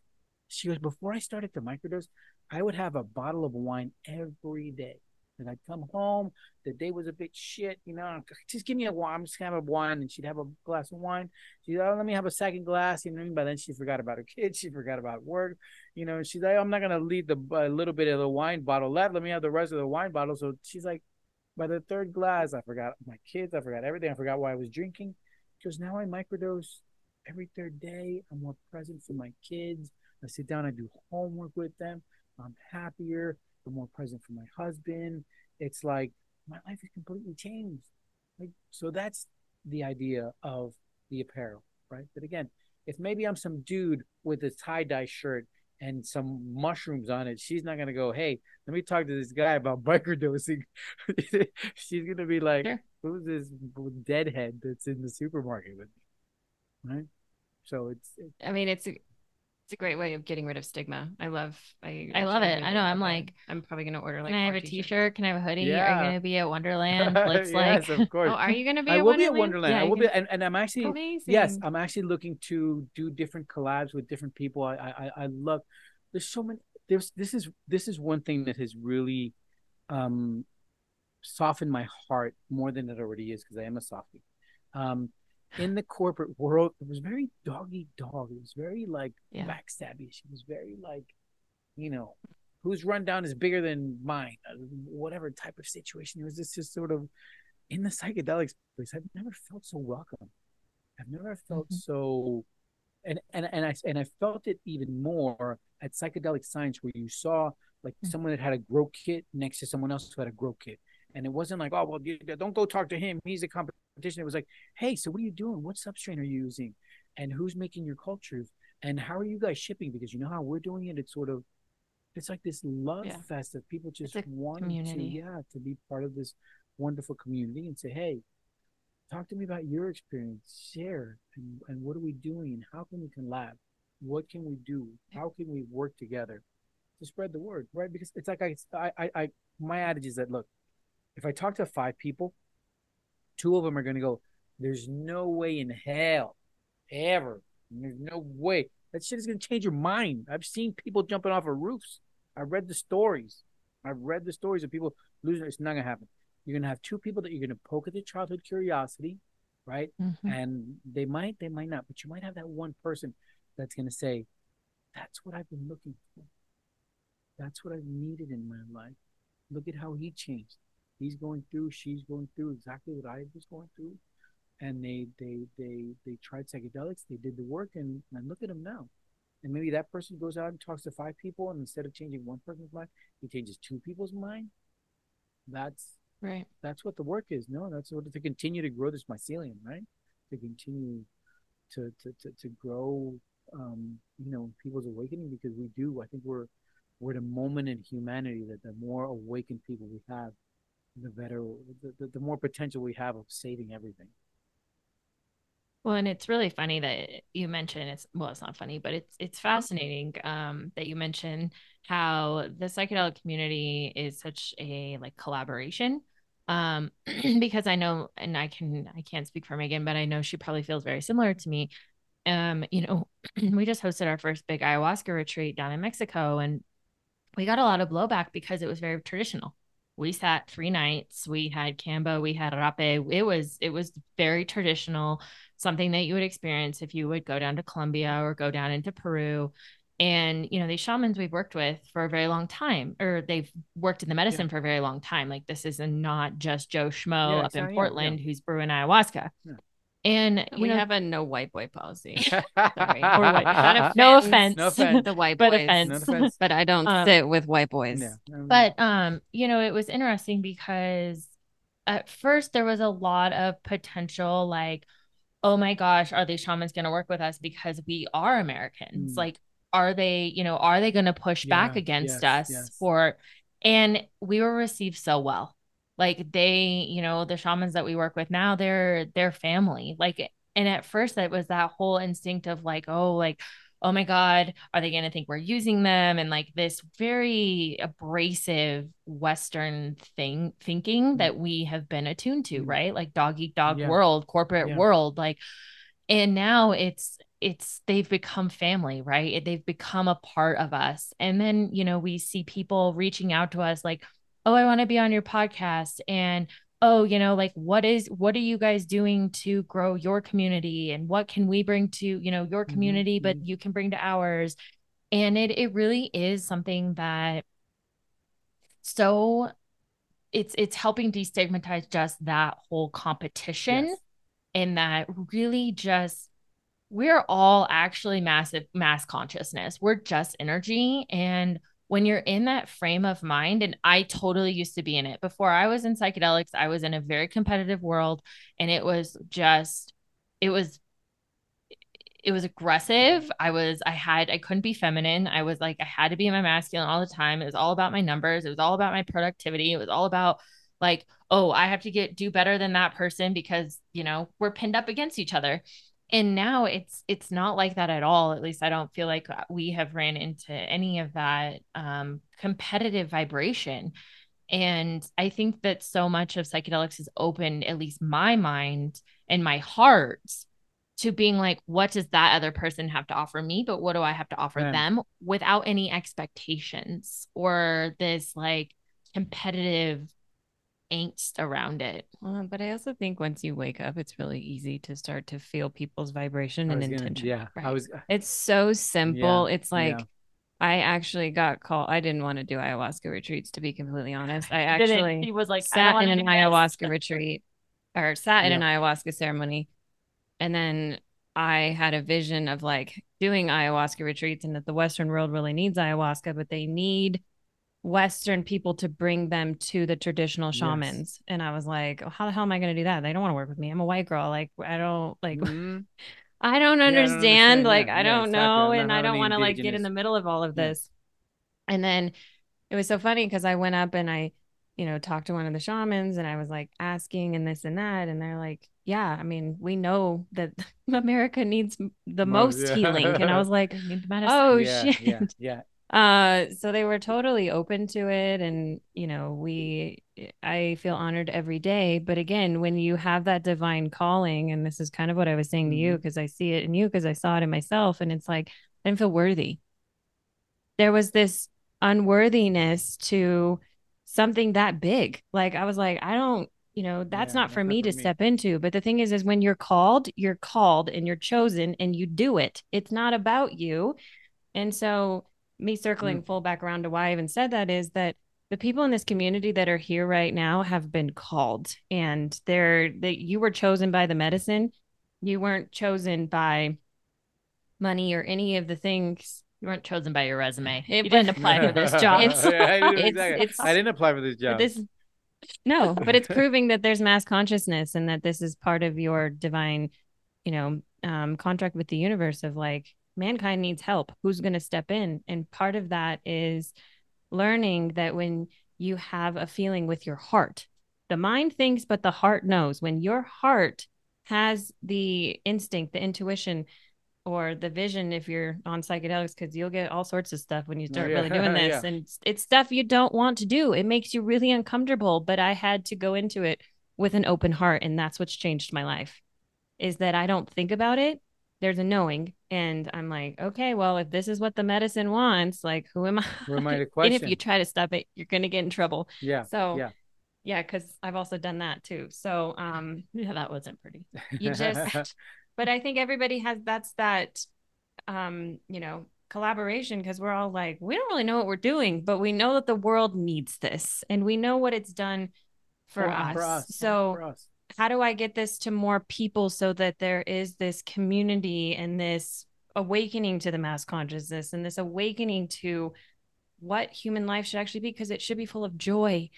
she goes, before I started to microdose, I would have a bottle of wine every day. And I'd come home, the day was a bit shit, you know, just give me a wine. I'm just gonna have a wine. And she'd have a glass of wine. She'd, oh, let me have a second glass. You know, by then she forgot about her kids. She forgot about work. You know, she's like, oh, I'm not gonna leave the a little bit of the wine bottle left. Let me have the rest of the wine bottle. So she's like, by the third glass, I forgot my kids. I forgot everything. I forgot why I was drinking. Because now I microdose every third day. I'm more present for my kids. I sit down, I do homework with them. I'm happier. I'm more present for my husband. It's like my life is completely changed. Like, so that's the idea of the apparel, right? But again, if maybe I'm some dude with a tie dye shirt and some mushrooms on it, she's not gonna go, "Hey, let me talk to this guy about microdosing." <laughs> she's gonna be like. "Who's this deadhead that's in the supermarket with me?" Right? So it's. it's
I mean, it's it's a great way of getting rid of stigma. I love. I
I love it. I know. I'm like,
I'm probably gonna order like.
Can I have a t-shirts. T-shirt? Can I have a hoodie? Yeah. Are you gonna be at Wonderland? <laughs> Looks
yes,
like.
of course.
oh, are you gonna be?
I
will
Wonderland?
be
at Wonderland.
Yeah,
I will be, and, and I'm actually
Amazing.
yes, I'm actually looking to do different collabs with different people. I I I love. There's so many. There's this is this is one thing that has really, um, softened my heart more than it already is because I am a softie. Um, in the corporate world, it was very doggy dog. It was very like yeah. backstabby. She was very like, you know, whose rundown is bigger than mine, uh, whatever type of situation. It was just, just sort of in the psychedelics place. I've never felt so welcome. I've never felt mm-hmm. so, and and and I and I felt it even more at psychedelic science, where you saw like mm-hmm. someone that had a grow kit next to someone else who had a grow kit, and it wasn't like, oh well, don't go talk to him. He's a competition. It was like, hey, so what are you doing? What substrate are you using? And who's making your cultures? And how are you guys shipping? Because you know how we're doing it. It's sort of, it's like this love yeah. fest that people just want to, yeah, to be part of this wonderful community and say, hey, talk to me about your experience. Share and, and what are we doing? And how can we collab? What can we do? How can we work together to spread the word? Right? Because it's like I, I, I, my adage is that look, if I talk to five people, two of them are going to go, there's no way in hell, ever. There's no way. That shit is going to change your mind. I've seen people jumping off of roofs. I've read the stories. I've read the stories of people losing. It's not going to happen. You're going to have two people that you're going to poke at their childhood curiosity, right? Mm-hmm. And they might, they might not, but you might have that one person that's going to say, that's what I've been looking for. That's what I've needed in my life. Look at how he changed he's going through, she's going through exactly what I was going through. And they they they they tried psychedelics, they did the work and, and look at them now. And maybe that person goes out and talks to five people and instead of changing one person's mind, he changes two people's mind. That's
right.
That's what the work is. No, that's what to continue to grow this mycelium, right? To continue to to to, to grow um, you know, people's awakening because we do. I think we're we're at a moment in humanity that the more awakened people we have, the better, the, the more potential we have of saving everything.
Well, and it's really funny that you mentioned it's well, it's not funny, but it's it's fascinating um, that you mentioned how the psychedelic community is such a like collaboration. Um, <clears throat> because I know, and I can I can't speak for Megan, but I know she probably feels very similar to me. Um, you know, <clears throat> we just hosted our first big ayahuasca retreat down in Mexico, and we got a lot of blowback because it was very traditional we sat three nights we had kambo we had rapé it was it was very traditional something that you would experience if you would go down to colombia or go down into peru. And you know these shamans we've worked with for a very long time or they've worked in the medicine yeah. for a very long time. Like this is not just joe schmo yeah, up in portland yeah. who's brewing ayahuasca and
we
know,
have a no white boy policy. <laughs>
Sorry. or what, <laughs> no offense.
No offense.
the white
but
boys.
Offense. No offense.
But I don't um, sit with white boys. Yeah.
But um, you know, it was interesting because at first there was a lot of potential like, oh my gosh, are these shamans gonna work with us because we are Americans? Mm. Like, are they, you know, are they gonna push yeah, back against yes, us yes. for and we were received so well like they you know the shamans that we work with now they're they're family like and at first it was that whole instinct of like oh like oh my god are they going to think we're using them and like this very abrasive western thing thinking
Mm-hmm.
that we have been attuned to
Mhm.
right like dog eat dog
Yeah.
world corporate
Yeah.
world like and now it's it's they've become family right they've become a part of us and then you know we see people reaching out to us like oh i want to be on your podcast and oh you know like what is what are you guys doing to grow your community and what can we bring to you know your community but
mhm.
you can bring to ours and it it really is something that so it's it's helping destigmatize just that whole competition
Yes.
and that really just we're all actually massive mass consciousness. We're just energy. And when you're in that frame of mind, and I totally used to be in it before I was in psychedelics, I was in a very competitive world and it was just, it was. It was aggressive. I was, I had, I couldn't be feminine. I was like, I had to be my masculine all the time. It was all about my numbers. It was all about my productivity. It was all about like, oh, I have to get, do better than that person because, you know, we're pinned up against each other and now it's it's not like that at all at least i don't feel like uh, we have ran into any of that um, competitive vibration and i think that so much of psychedelics has opened at least my mind and my heart to being like what does that other person have to offer me but what do i have to offer
Yeah.
them without any expectations or this like competitive angst around it
Well, but I also think once you wake up, it's really easy to start to feel people's vibration and
gonna-
intention.
yeah, I was.
Uh, it's so simple. it's like
yeah.
I actually got called. I didn't want to do ayahuasca retreats, to be completely honest. I actually
he was like
sat in an
this.
ayahuasca <laughs> retreat or sat in
Yeah.
an ayahuasca ceremony. And then I had a vision of like doing ayahuasca retreats and that the Western world really needs ayahuasca, but they need Western people to bring them to the traditional
Yes.
shamans. And I was like, oh, how the hell am I going to do that? They don't want to work with me. I'm a white girl. Like, I don't like,
Mhm. <laughs>
I don't
don't
understand.
understand.
Like,
Yeah,
I don't know. And I don't want to like get in the middle of all of
Yeah.
this. And then it was so funny because I went up and I, you know, talked to one of the shamans and I was like asking and this and that. And they're like, yeah, I mean, we know that <laughs> America needs the
Most-
most
yeah.
healing. And I was like,
the <laughs> medicine.
oh
yeah,
shit.
yeah, yeah.
Uh, so they were totally open to it. And, you know, we, I feel honored every day. But again, when you have that divine calling, and this is kind of what I was saying to you, because I see it in you, because I saw it in myself, and it's like, I didn't feel worthy. There was this unworthiness to something that big. Like, I was like, I don't, you know, that's
Yeah,
not for
not
me
for
to
me.
step into. But the thing is, is when you're called, you're called and you're chosen and you do it. It's not about you. And so, me circling
Mm.
full back around to why I even said that is that the people in this community that are here right now have been called and they're that you were chosen by the medicine. You weren't chosen by money or any of the things.
You weren't chosen by your resume.
It
you didn't apply for this <laughs> job.
It's- <laughs>
Yeah, I didn't-
it's-
exactly.
it's-
I didn't apply for this job.
this no, but it's <laughs> proving that there's mass consciousness and that this is part of your divine, you know, um, contract with the universe of like mankind needs help. Who's going to step in? And part of that is learning that when you have a feeling with your heart, the mind thinks, but the heart knows. When your heart has the instinct, the intuition, or the vision if you're on psychedelics because you'll get all sorts of stuff when you start
Yeah.
really <laughs> doing this
Yeah.
and it's, it's stuff you don't want to do it makes you really uncomfortable but i had to go into it with an open heart and that's what's changed my life is that i don't think about it there's a knowing and i'm like okay well if this is what the medicine wants like who am i
Who am I to question? <laughs>
and if you try to stop it you're gonna get in trouble
yeah.
so
yeah.
yeah because i've also done that too so um <laughs>
Yeah, that wasn't pretty.
you <laughs> just but i think everybody has that's that um you know collaboration because we're all like we don't really know what we're doing but we know that the world needs this and we know what it's done for, us. so
for us.
How do i get this to more people so that there is this community and this awakening to the mass consciousness and this awakening to what human life should actually be because it should be full of joy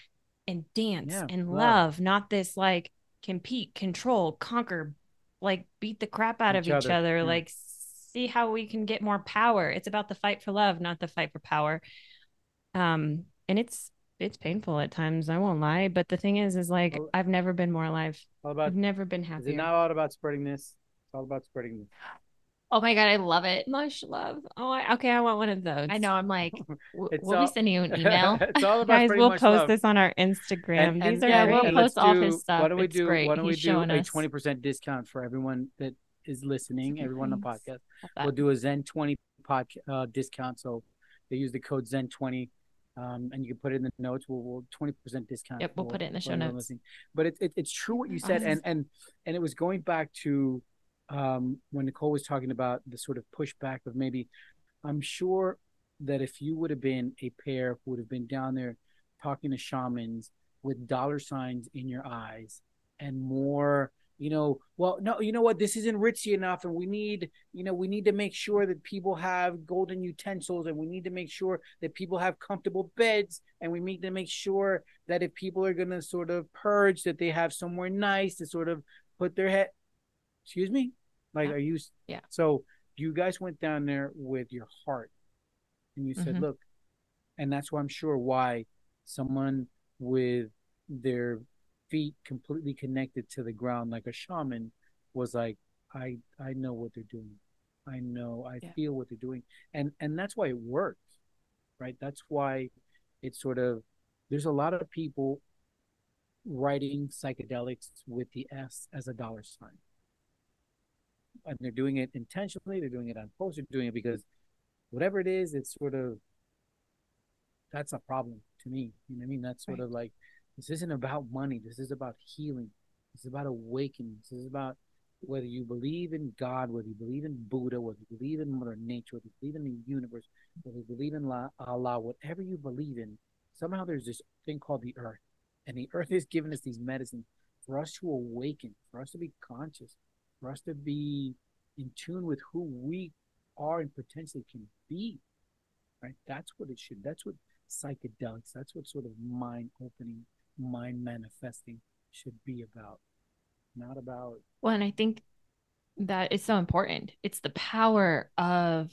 and dance
Yeah,
and
love.
love not this like compete control conquer like beat the crap out of
Each
each
other,
other
yeah.
like see how we can get more power it's about the fight for love not the fight for power um and it's it's painful at times i won't lie but the thing is is like
Well-
i've never been more alive
All about
i've never been
is
happier
it not all about spreading this? It's all about spreading. This.
Oh my god, I love it. Mush love. Oh, I, okay. I want one of those.
I know. I'm like, <laughs>
W- we'll
all-
be sending you an <laughs> email.
it's all about
Guys, we'll
much
post
love.
this on our Instagram.
And-
These
and-
are
Yeah,
and-
we'll
great.
and
post all
do-
his stuff.
Why don't we
It's
do?
great.
Why don't we
He's
do
showing
a twenty percent discount for everyone that is listening? Everyone on the podcast. We'll do a Zen twenty pod uh, discount. So they use the code Zen twenty. Um, and you can put it in the notes. We'll, we'll 20% discount.
Yep, we'll put it in the show notes.
listening. But it, it, it's true what you said, and and and it was going back to um, when Nicole was talking about the sort of pushback of maybe. I'm sure that if you would have been a pair who would have been down there talking to shamans with dollar signs in your eyes and more you know well no you know what this isn't ritzy enough and we need you know we need to make sure that people have golden utensils and we need to make sure that people have comfortable beds and we need to make sure that if people are going to sort of purge that they have somewhere nice to sort of put their head excuse me like
Yeah.
are you
Yeah.
so you guys went down there with your heart and you said
Mhm.
look and that's why i'm sure why someone with their feet completely connected to the ground like a shaman was like i i know what they're doing. I know i
Yeah.
feel what they're doing. And and that's why it works right? That's why it's sort of there's a lot of people writing psychedelics with the s as a dollar sign. And they're doing it intentionally they're doing it on post they're doing it because whatever it is it's sort of that's a problem to me. You know what i mean? That's sort
Right.
of like this isn't about money. This is about healing. This is about awakening. This is about whether you believe in god whether you believe in buddha whether you believe in mother nature whether you believe in the universe whether you believe in La- allah whatever you believe in somehow there's this thing called the earth. And the <laughs> earth is giving us these medicines for us to awaken for us to be conscious for us to be in tune with who we are and potentially can be right? That's what it should that's what psychedelics that's what sort of mind opening mind manifesting should be about not about
Well, and I think that is so important. It's the power of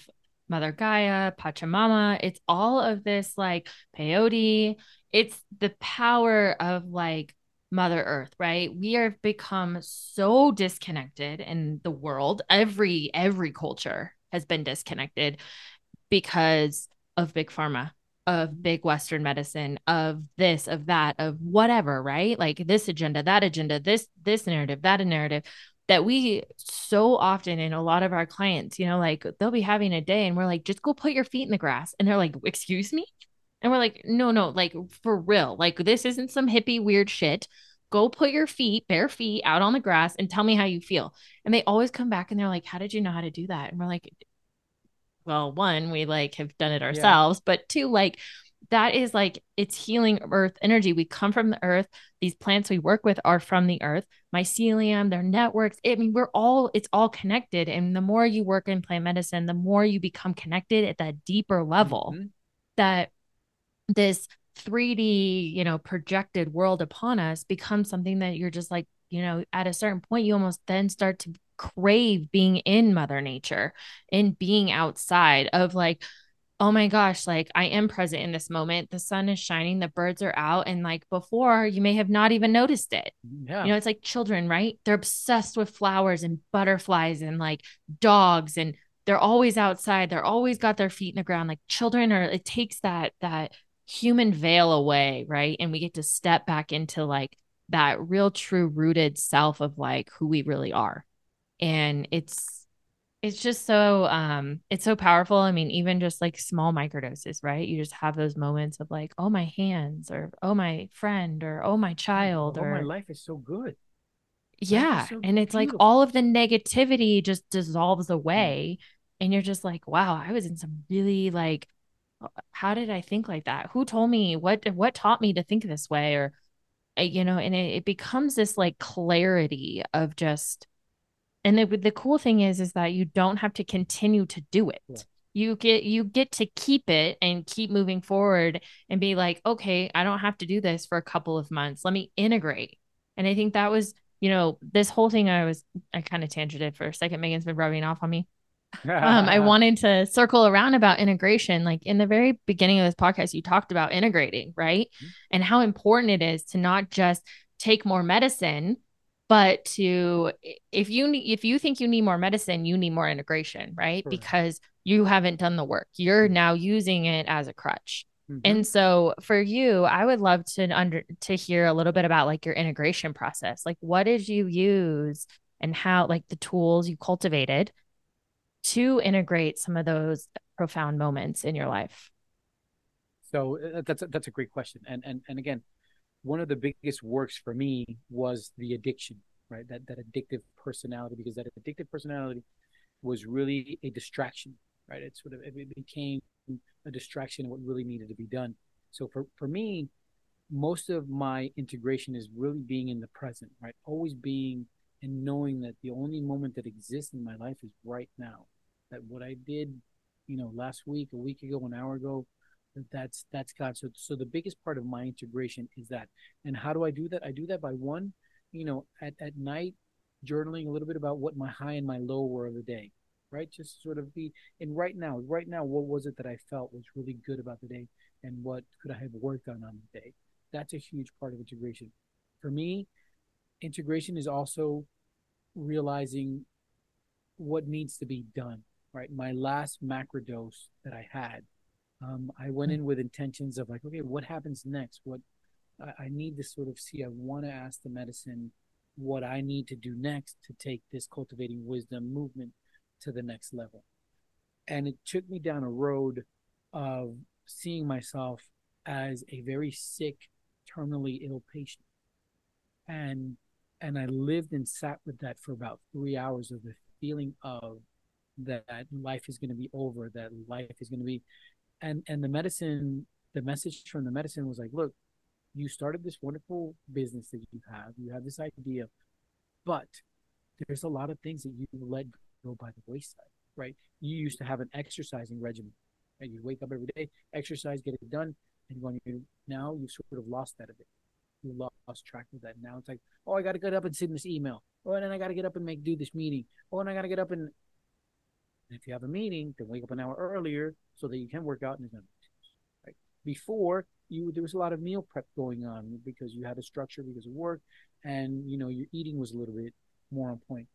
Mother Gaia, Pachamama. It's all of this like peyote. It's the power of like Mother Earth, right? We have become so disconnected in the world. Every every culture has been disconnected because of big pharma, of big Western medicine, of this, of that, of whatever, right? Like this agenda, that agenda, this this narrative, that narrative that we so often in a lot of our clients, you know, like they'll be having a day and we're like, just go put your feet in the grass. And they're like, excuse me? And we're like, no, no, like for real. Like this isn't some hippie weird shit. Go put your feet, bare feet out on the grass and tell me how you feel. And they always come back and they're like, how did you know how to do that? And we're like, well, one, we like have done it ourselves, but two, like that is like it's healing earth energy. We come from the earth. These plants we work with are from the earth. Mycelium, their networks. I mean, we're all it's all connected. And the more you work in plant medicine, the more you become connected at that deeper level
Mhm.
that this 3D, you know, projected world upon us becomes something that you're just like, you know, at a certain point, you almost then start to crave being in Mother Nature and being outside of like, oh my gosh, like I am present in this moment. The sun is shining, the birds are out. And like before, you may have not even noticed it.
yeah
You know, it's like children, right? They're obsessed with flowers and butterflies and like dogs and they're always outside. They're always got their feet in the ground. Like children are it takes that that human veil away, right? And we get to step back into like that real true rooted self of like who we really are. And it's it's just so um it's so powerful. I mean, even just like small microdoses, right? You just have those moments of like, oh my hands or oh my friend or oh my child
oh,
or
my life is so good
yeah.
so
And it's like all of the negativity just dissolves away. And you're just like, wow, I was in some really like, how did I think like that? Who told me what what taught me to think this way? Or uh, you know, and it, it becomes this like clarity of just and the the cool thing is is that you don't have to continue to do it.
Yeah.
You get you get to keep it and keep moving forward and be like, okay, I don't have to do this for a couple of months. Let me integrate. And I think that was, you know, this whole thing I was I kind of tangented for a second. Megan's been rubbing off on me um, I <laughs> wanted to circle around about integration. Like in the very beginning of this podcast, you talked about integrating, right?
Mhm.
And how important it is to not just take more medicine, but to if you if you think you need more medicine you need more integration right?
Correct.
because you haven't done the work. You're now using it as a crutch.
Mhm.
and so for you i would love to under to hear a little bit about like your integration process. Like what did you use and how like the tools you cultivated to integrate some of those profound moments in your life?
So uh, that's a, that's a great question, and and and again, one of the biggest works for me was the addiction, right? That that addictive personality, because that addictive personality was really a distraction, right? It sort of it became a distraction of what really needed to be done. So for for me, most of my integration is really being in the present, right? Always being and knowing that the only moment that exists in my life is right now. That what I did, you know, last week, a week ago, an hour ago, that's that's God. So so the biggest part of my integration is that. And how do I do that? I do that by one, you know, at, at night, journaling a little bit about what my high and my low were of the day. Right. Just sort of be and right now, right now, what was it that I felt was really good about the day and what could I have worked on on the day? That's a huge part of integration. For me, integration is also realizing what needs to be done. Right. My last macrodose that I had, um, I went in with intentions of like, okay, what happens next? What I, I need to sort of see. I want to ask the medicine what I need to do next to take this cultivating wisdom movement to the next level. And it took me down a road of seeing myself as a very sick, terminally ill patient. And and I lived and sat with that for about three hours of the feeling of that life is going to be over, that life is going to be and and the medicine the message from the medicine was like look you started this wonderful business that you have. You have this idea but there's a lot of things that you let go by the wayside right? You used to have an exercising regimen and you wake up every day exercise get it done and when you now you've sort of lost that a bit. You lost track of that. Now it's like oh i gotta get up and send this email. Oh and then i gotta get up and make do this meeting. Oh and i gotta get up and and if you have a meeting, then wake up an hour earlier so that you can work out and right. Before you, there was a lot of meal prep going on because you had a structure because of work, and you know your eating was a little bit more on point.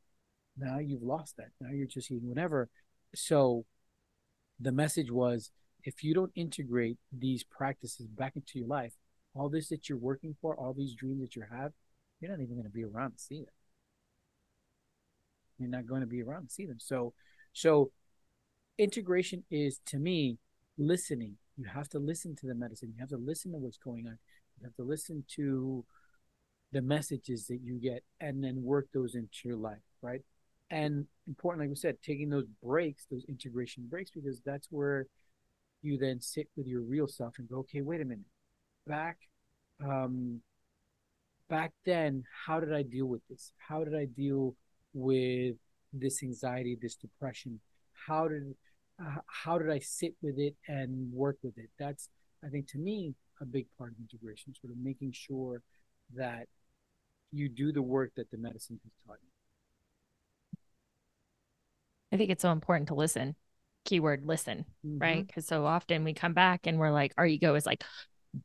Now you've lost that. Now you're just eating whatever. So, the message was: if you don't integrate these practices back into your life, all this that you're working for, all these dreams that you have, you're not even going to be around to see them. You're not going to be around to see them. So so integration is to me listening. You have to listen to the medicine. You have to listen to what's going on. You have to listen to the messages that you get and then work those into your life, right? And important, like we said, taking those breaks, those integration breaks, because that's where you then sit with your real self and go, okay, wait a minute. Back um back then, how did I deal with this? How did I deal with this anxiety, this depression? How did uh, how did I sit with it and work with it? That's I think to me a big part of integration, sort of making sure that you do the work that the medicine has taught you.
I think it's so important to listen. Keyword listen, mm-hmm. right? Because so often we come back and we're like, our ego is like,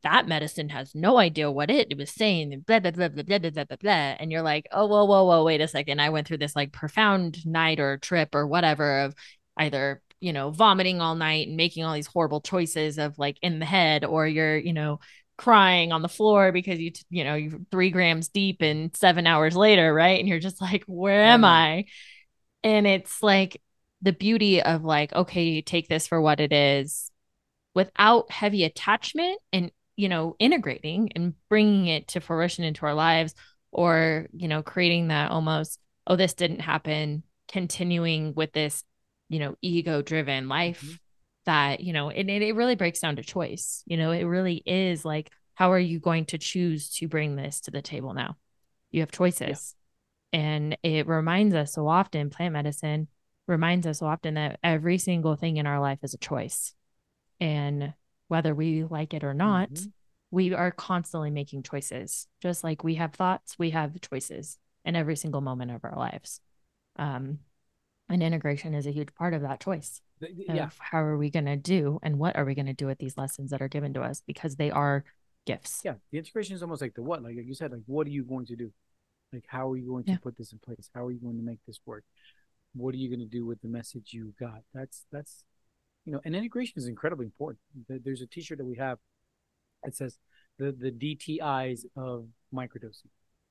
that medicine has no idea what it was saying, blah, blah, blah, blah, blah, blah, blah, blah. And you're like, oh, whoa, whoa, whoa, wait a second. I went through this like profound night or trip or whatever of either, you know, vomiting all night and making all these horrible choices of like in the head, or you're, you know, crying on the floor because you, t- you know, you're three grams deep and seven hours later, right? And you're just like, where am I? And it's like the beauty of like, okay, take this for what it is without heavy attachment and you know integrating and bringing it to fruition into our lives or you know creating that almost oh this didn't happen continuing with this you know ego driven life mm-hmm. that you know and it, it really breaks down to choice you know it really is like how are you going to choose to bring this to the table now you have choices yeah. and it reminds us so often plant medicine reminds us so often that every single thing in our life is a choice and whether we like it or not, mm-hmm. we are constantly making choices. Just like we have thoughts, we have choices in every single moment of our lives. Um, and integration is a huge part of that choice. Yeah. how are we going to do and what are we going to do with these lessons that are given to us because they are gifts.
Yeah. The integration is almost like the what, like you said, like what are you going to do? Like, how are you going to
Yeah.
put this in place? How are you going to make this work? What are you going to do with the message you got? That's that's, you know, and integration is incredibly important. There's a T-shirt that we have. that says the the DTIs of microdosing: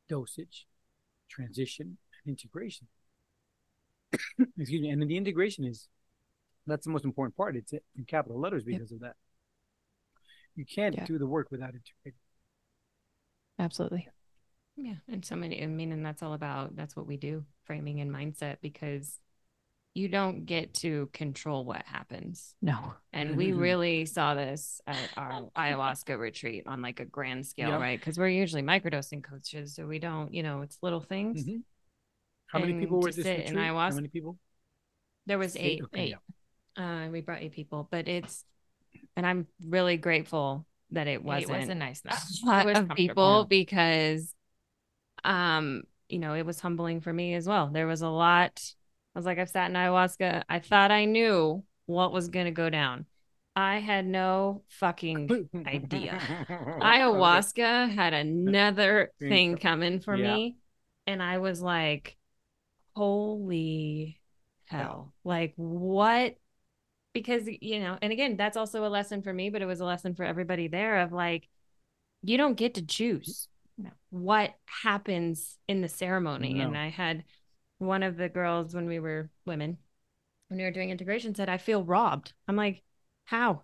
dosage, transition, and integration. <coughs> Excuse me. And then the integration is that's the most important part. It's in capital letters
Yep.
because of that. You can't
Yeah.
do the work without integrating.
Absolutely.
Yeah. And so many, I mean, and that's all about, that's what we do, framing and mindset, because you don't get to control what happens.
No.
And we
Mhm.
really saw this at our ayahuasca retreat on like a grand scale,
Yep.
right? Because we're usually microdosing coaches. So we don't, you know, it's little things.
Mhm. How many people were this
sit in
retreat? How
ayahuasca-
many people?
There was eight.
Okay,
eight. Uh, we brought eight people, but it's, and I'm really grateful that it wasn't,
it was a nice
a lot of people
Yeah.
because, um, you know, it was humbling for me as well. There was a lot. I was like, I've sat in ayahuasca. I thought I knew what was going to go down. I had no fucking idea. <laughs> ayahuasca had another
Thing
coming for
Yeah.
me and i was like holy hell like what because you know and again that's also a lesson for me but it was a lesson for everybody there of like you don't get to choose
No.
what happens in the ceremony and i had one of the girls when we were women when we were doing integration said i feel robbed i'm like how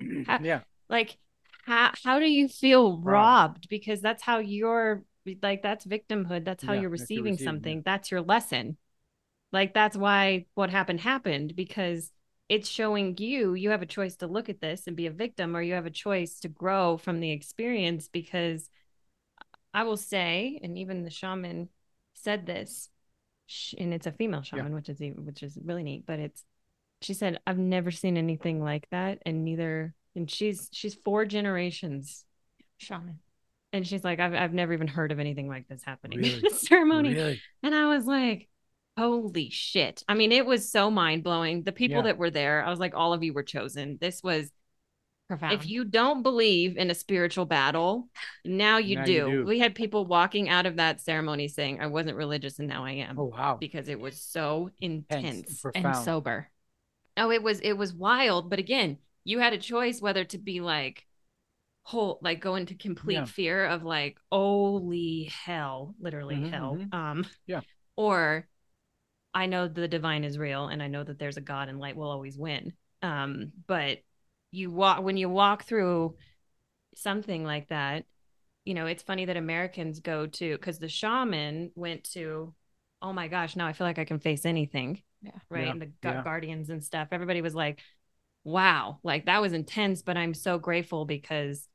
<clears throat> Ha-
yeah.
like how how do you feel
Robbed.
robbed because that's how you're like that's victimhood that's how
Yeah,
you're receiving
receiving, yeah.
something that's your lesson like that's why what happened happened because it's showing you you have a choice to look at this and be a victim or you have a choice to grow from the experience because i will say and even the shaman said this sh- and it's a female
Yeah.
shaman which is which is really neat but it's she said i've never seen anything like that and neither and she's she's four generations
Shaman.
and she's like i've, I've never even heard of anything like this happening <laughs> in
Really?
a ceremony
Really?
and i was like holy shit i mean it was so mind-blowing the people
Yeah.
that were there i was like all of you were chosen this was
Profound.
if you don't believe in a spiritual battle now you,
Now
do.
you do.
we had people walking out of that ceremony saying i wasn't religious and now i am
Oh wow.
because it was so intense
Intense,
and sober.
Oh, it was it was wild, but again, you had a choice whether to be like whole like go into complete
Yeah.
fear of like holy hell, literally
Mhm,
hell.
mhm.
Um
Yeah.
or I know the divine is real and I know that there's a God and light will always win. Um but you walk when you walk through something like that, you know, it's funny that Americans go to cuz the shaman went to oh my gosh, now I feel like I can face anything
Yeah.
right?
Yeah,
And the gu-
yeah.
guardians and stuff. Everybody was like, wow, like that was intense, but I'm so grateful because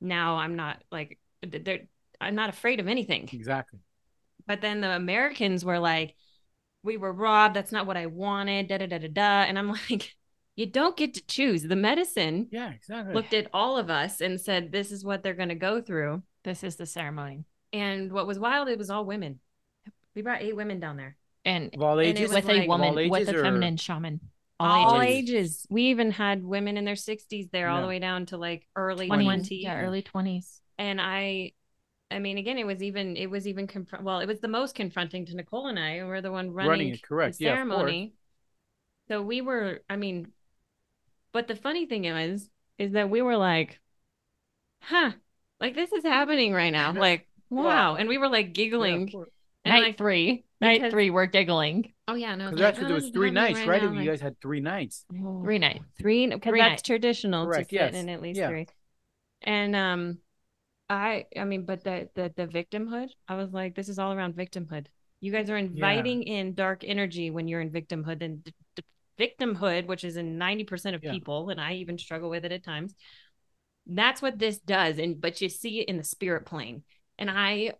now I'm not like, they're, I'm not afraid of anything.
Exactly.
But then the Americans were like, we were robbed. That's not what I wanted. Da da da da da. And I'm <laughs> like, you don't get to choose. The medicine
Yeah, exactly.
looked at all of us and said, this is what they're going to go through.
This is the ceremony.
And what was wild, it was all women. We brought eight women down there.
And
all ages.
was
with
like-
a woman,
Of all
with
ages
a
or-
feminine shaman.
all,
All,
ages.
ages.
We even had women in their 60s there, all the way down to like early
20,
20.
Yeah, early 20s.
And I, I mean, again, it was even, it was even, confront. well, it was the most confronting to Nicole and I. and We're the one running,
Running correct.
the
Yeah,
ceremony. so we were, I mean, but the funny thing is, is that we were like, huh, like this is happening right now. <laughs> Like, wow.
Wow.
And we were like giggling.
course.
and
Night
like,
three. Night
because-
three, we're giggling.
oh yeah, no.
'Cause that's what there was three nights, right? You guys had three nights.
Three nights.
three because that's
nights.
traditional
Correct,
to sit
yes.
in at least
Yeah.
three and um i i mean but the the the victimhood i was like this is all around victimhood you guys are inviting in dark energy when you're in victimhood and d- d- victimhood which is in 90% of
Yeah.
people and i even struggle with it at times that's what this does and but you see it in the spirit plane and i,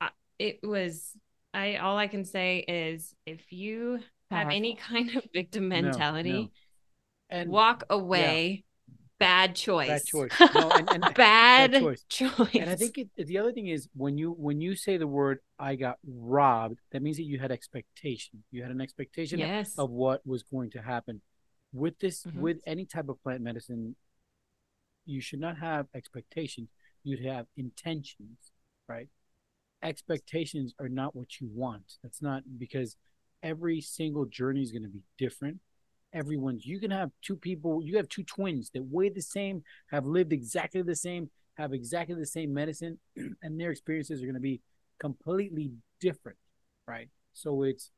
I it was i all i can say is if you have any kind of victim
No, no.
mentality
And
walk away bad choice
bad choice. No, and, and,
bad,
choice.
choice. <laughs> <laughs>
and I think it, the other thing is when you when you say the word "I got robbed," that means that you had expectation. You had an expectation
yes
of what was going to happen. With this,
Mhm.
with any type of plant medicine, you should not have expectations. You'd have intentions, right? expectations are not what you want. That's not because every single journey is going to be different. Everyone's you can have two people, you have two twins that weigh the same, have lived exactly the same, have exactly the same medicine, <clears throat> and their experiences are going to be completely different, right? So it's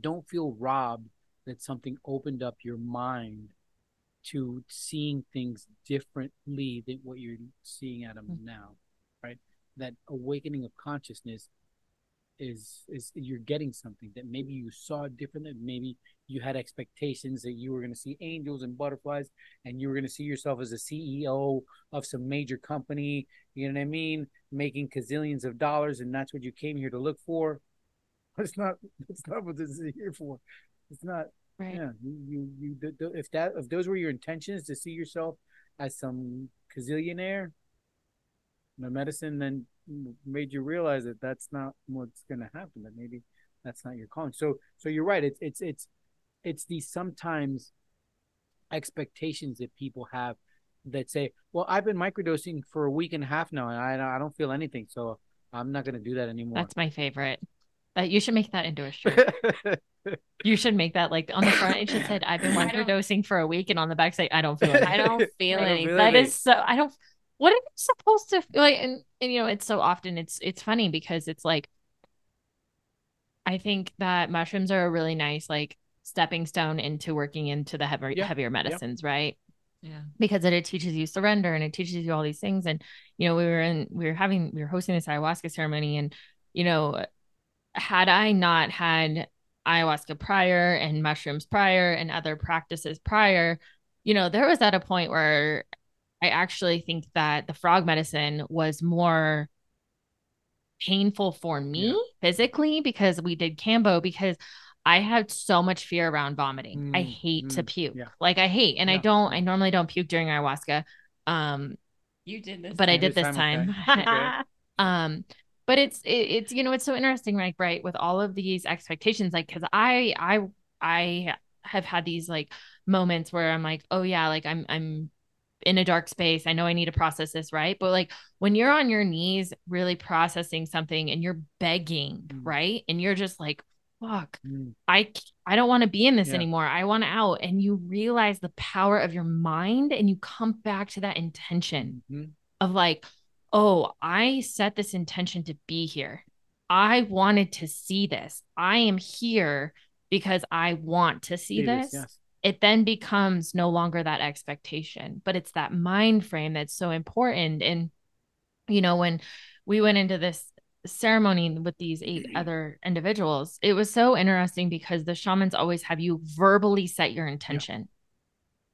don't feel robbed that something opened up your mind to seeing things differently than what you're seeing at them mm-hmm. now, right? That awakening of consciousness is is you're getting something that maybe you saw differently. Maybe you had expectations that you were going to see angels and butterflies, and you were going to see yourself as a CEO of some major company. You know what I mean? Making gazillions of dollars, and that's what you came here to look for. <laughs> That's not. That's not what this is here for. It's not. Right. Yeah. You. You. you if that. If those were your intentions to see yourself as some gazillionaire, no medicine then made you realize that that's not what's going to happen. That maybe that's not your calling. So. So you're right. It's. It's. It's. It's these sometimes expectations that people have that say, "Well, I've been microdosing for a week and a half now, and I I don't feel anything, so I'm not going to do that anymore."
That's my favorite. That you should make that into a <laughs> shirt. you should make that like on the front. It should say, "I've been <laughs> microdosing for a week," and on the back say, "I don't feel it. I don't <laughs> feel anything." That is so. I don't. What are you supposed to like? And, and you know, it's so often it's it's funny because it's like. I think that mushrooms are a really nice like stepping stone into working into the heavier yeah. heavier medicines, yeah. right?
Yeah.
Because it, it teaches you surrender and it teaches you all these things. And, you know, we were in, we were having, we were hosting this ayahuasca ceremony and, you know, had I not had ayahuasca prior and mushrooms prior and other practices prior, you know, there was at a point where I actually think that the frog medicine was more painful for me yeah. physically because we did kambo because I had so much fear around vomiting. Mm, I hate mm, to puke. Yeah. Like I hate and yeah. I don't I normally don't puke during ayahuasca. Um
you did this
but I did this time. time. <laughs> Um but it's it, it's you know it's so interesting right right with all of these expectations like because i i i have had these like moments where i'm like oh yeah like i'm i'm in a dark space i know i need to process this right but like when you're on your knees really processing something and you're begging mm. right and you're just like fuck mm. i i don't want to be in this yeah. anymore i want out and you realize the power of your mind and you come back to that intention mm-hmm. of like oh, I set this intention to be here. I wanted to see this. I am here because I want to see it this. Is, yes. It then becomes no longer that expectation, but it's that mind frame that's so important. And, you know, when we went into this ceremony with these eight <clears throat> other individuals, it was so interesting because the shamans always have you verbally set your intention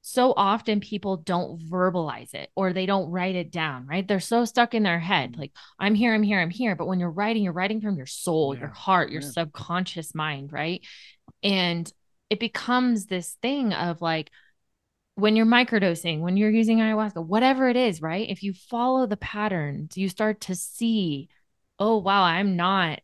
so often people don't verbalize it or they don't write it down, right? They're so stuck in their head, mm-hmm. like, I'm here, I'm here, I'm here. But when you're writing, you're writing from your soul, yeah. your heart, your yeah. subconscious mind, right? And it becomes this thing of like, when you're microdosing, when you're using ayahuasca, whatever it is, right? If you follow the patterns, you start to see, oh, wow, I'm not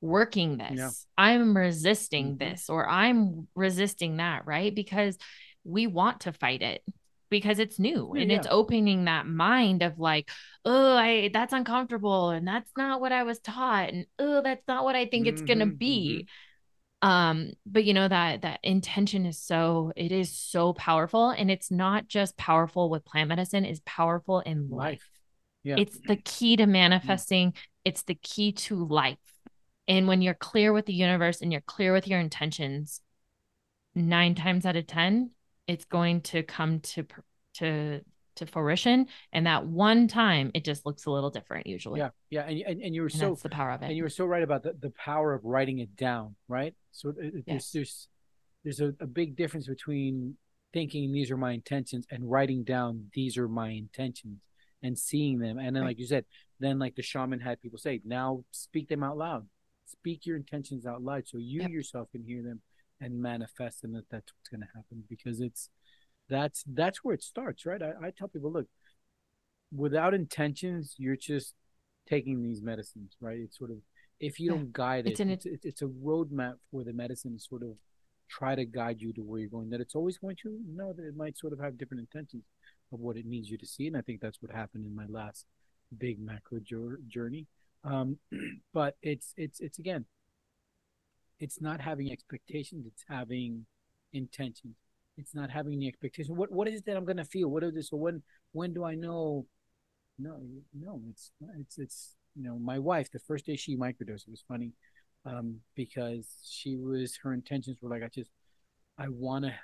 working this. Yeah. I'm resisting mm-hmm. this or I'm resisting that, right? Because we want to fight it because it's new and yeah. it's opening that mind of like oh i that's uncomfortable and that's not what i was taught and oh that's not what i think it's going to mm-hmm, be mm-hmm. Um but you know that that intention is so it is so powerful and it's not just powerful with plant medicine is powerful in life, life. Yeah. it's the key to manifesting mm-hmm. it's the key to life and when you're clear with the universe and you're clear with your intentions nine times out of ten it's going to come to to to fruition and that one time it just looks a little different usually
yeah yeah and, and, and you were and so
the power of it
and you were so right about the, the power of writing it down right so yes. there's there's there's a, a big difference between thinking these are my intentions and writing down these are my intentions and seeing them and then right. like you said then like the shaman had people say now speak them out loud speak your intentions out loud so you yep. yourself can hear them and manifest and that that's what's going to happen because it's that's that's where it starts right I, I tell people look without intentions you're just taking these medicines right it's sort of if you yeah. don't guide it it's, an, it's, it's, it's a roadmap for the medicine to sort of try to guide you to where you're going that it's always going to know that it might sort of have different intentions of what it needs you to see and i think that's what happened in my last big macro journey Um, <clears throat> but it's it's it's again, it's not having expectations. It's having intentions. It's not having the expectation. What what is it that I'm gonna feel? What is this? So when when do I know? No, no, it's it's it's you know my wife. The first day she microdosed, it was funny, um, because she was her intentions were like I just I want to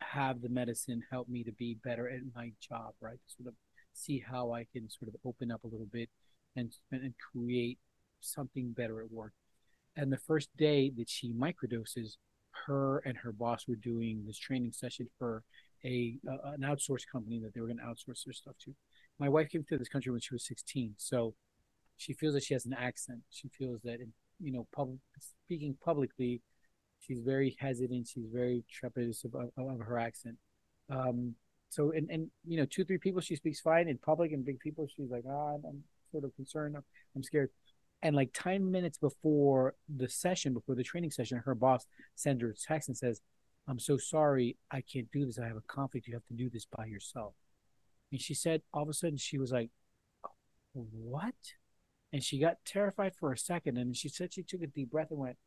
have the medicine help me to be better at my job, right? Sort of see how I can sort of open up a little bit and and create something better at work. And the first day that she microdoses, her and her boss were doing this training session for a uh, an outsourced company that they were going to outsource their stuff to. My wife came to this country when she was 16, so she feels that she has an accent. She feels that, you know, public speaking publicly, she's very hesitant. She's very trepidatious of, of, her accent. Um, so, and, and you know, two three people she speaks fine in public, and big people she's like, ah, I'm, I'm sort of concerned. I'm, I'm scared. And like 10 minutes before the session, before the training session, her boss sends her a text and says, I'm so sorry. I can't do this. I have a conflict. You have to do this by yourself. And she said, all of a sudden, she was like, What? And she got terrified for a second. And she said she took a deep breath and went,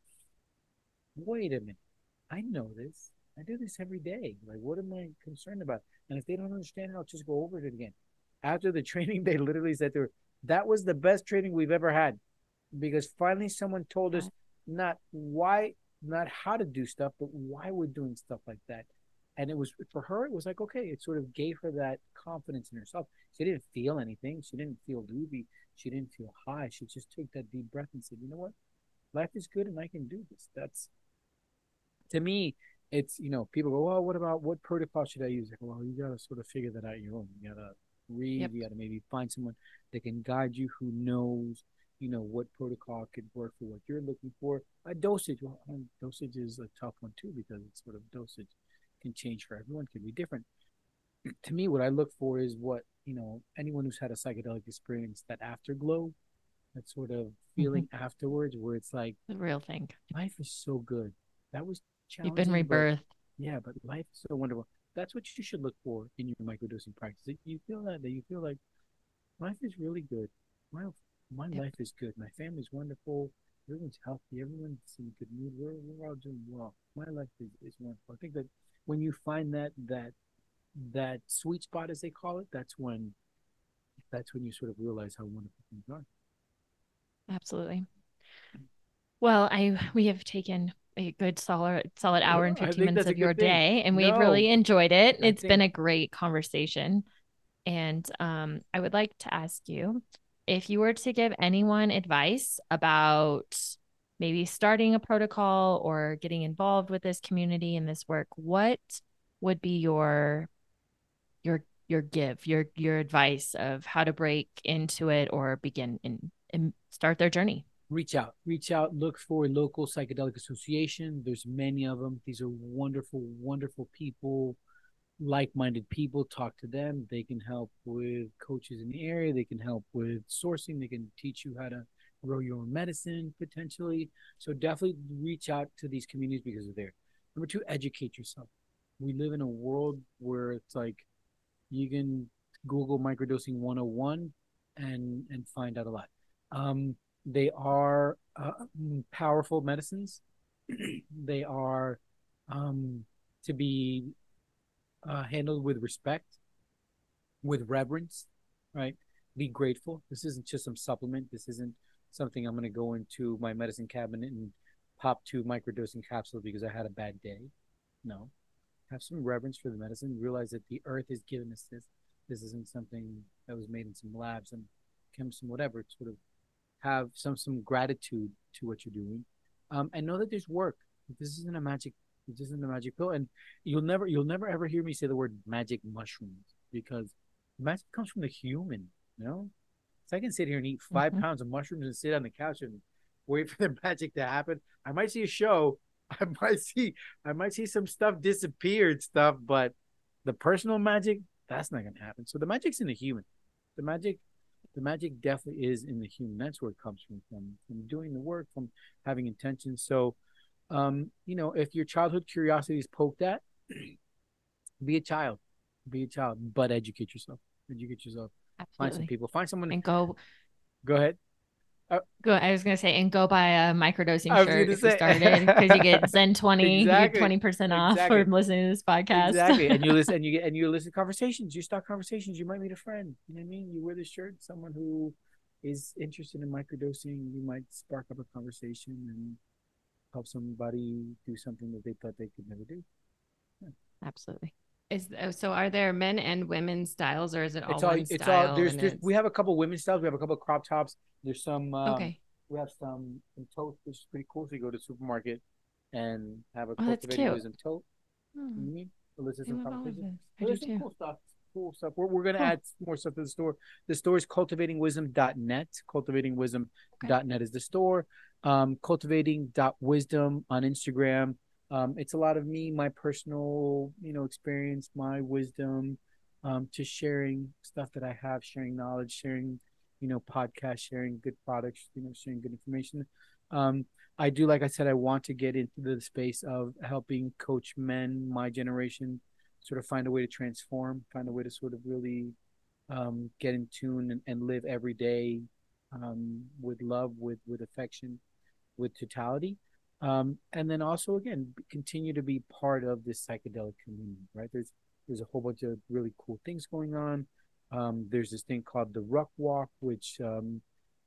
Wait a minute. I know this. I do this every day. Like, what am I concerned about? And if they don't understand it, I'll just go over it again. After the <laughs> training, they literally said to her, That was the best training we've ever had because finally someone told us not why not how to do stuff but why we're doing stuff like that. And it was for her it was like okay it sort of gave her that confidence in herself. She didn't feel anything. She didn't feel loopy she didn't feel high. She just took that deep breath and said you know what? Life is good and i can do this. That's to me it's you know people go well what about what protocol should i use? Like, well you gotta sort of figure that out your own. You gotta read. Yep. you gotta maybe find someone that can guide you who knows you know what protocol could work for what you're looking for. A dosage, well, dosage is a tough one too because it's sort of dosage can change for everyone, can be different. <clears throat> to me, what I look for is what you know anyone who's had a psychedelic experience, that afterglow, that sort of feeling mm-hmm. afterwards, where it's like
the real thing.
Life is so good. That was
challenging. You've been rebirthed.
But, yeah, but life is so wonderful. That's what you should look for in your microdosing practice. You feel that that you feel like life is really good. Wow, my yep. life is good. My family's wonderful. Everyone's healthy. Everyone's in good mood. We're, we're all doing well. My life is, is wonderful. I think that when you find that that that sweet spot, as they call it, that's when that's when you sort of realize how wonderful things are.
Absolutely. Well, I we have taken a good solid solid hour and 15 minutes of your thing. day and we've really enjoyed it. It's think... been a great conversation. And um, I would like to ask you if you were to give anyone advice about maybe starting a protocol or getting involved with this community and this work, what would be your your your give, your your advice of how to break into it or begin and, start their journey?
Reach out, reach out, look for a local psychedelic association. There's many of them. These are wonderful, wonderful people like-minded people talk to them. They can help with coaches in the area. They can help with sourcing. They can teach you how to grow your own medicine potentially. So definitely reach out to these communities because they're there. Number two educate yourself. We live in a world where it's like you can google microdosing 101 and and find out a lot. Um, they are uh, powerful medicines. <clears throat> They are um, to be uh, handled with respect, with reverence, right? Be grateful. This isn't just some supplement. This isn't something I'm going to go into my medicine cabinet and pop two microdosing capsules because I had a bad day. No. Have some reverence for the medicine. Realize that the earth has given us this. This isn't something that was made in some labs and chemistry, whatever. Sort of have some some gratitude to what you're doing, um, and know that there's work. This isn't a magic it isn't a magic pill, and you'll never you'll never ever hear me say the word magic mushrooms because magic comes from the human. You know, so I can sit here and eat 5 mm-hmm. pounds of mushrooms and sit on the couch and wait <laughs> for the magic to happen. I might see a show. <laughs> I might see I might see some stuff disappeared stuff, but the personal magic that's not gonna happen. So the magic's in the human. The magic the magic definitely is in the human. That's where it comes from, from from doing the work, from having intention. So um, you know, if your childhood curiosity is poked at, <clears throat> be a child, be a child, but educate yourself. Educate yourself. Absolutely. Find some people. Find someone
and go.
Go ahead. Uh,
go. I was gonna say, and go buy a microdosing shirt if you started because you get Zen <laughs> twenty,
Exactly.
twenty percent off
Exactly.
for listening to this podcast.
Exactly. And you listen <laughs> and you get and you listen to conversations. You start conversations. You might meet a friend. You know what I mean? You wear this shirt, someone who is interested in microdosing, you might spark up a conversation and help somebody do something that they thought they could never do.
Absolutely.
Is oh, so? Are there men and women styles, or is it all
it's all
one
it's
style?
all there's, there's
it's-
we have a couple women's styles. We have a couple crop tops. There's some um,
okay.
we have some some tote, which is pretty cool. So you go to the supermarket and have a
Oh, that's
cultivating
cute.
wisdom tote.
Hmm,
You know what I mean? To listen
I love all of this. I do
there's some
too.
cool stuff. Cool stuff. We're, we're going to add more stuff to the store. The store is cultivatingwisdom.net. Cultivatingwisdom.net is the store. Um, cultivating.wisdom on Instagram. Um, it's a lot of me, my personal, you know, experience, my wisdom, um, just sharing stuff that I have, sharing knowledge, sharing, you know, podcast, sharing good products, you know, sharing good information. Um, I do, like I said, I want to get into the space of helping coach men, my generation, sort of find a way to transform, find a way to sort of really um, get in tune and, and live every day um, with love, with with affection, with totality, um, and then also again continue to be part of this psychedelic community. Right? There's there's a whole bunch of really cool things going on. Um, there's this thing called the Ruck Walk, which um,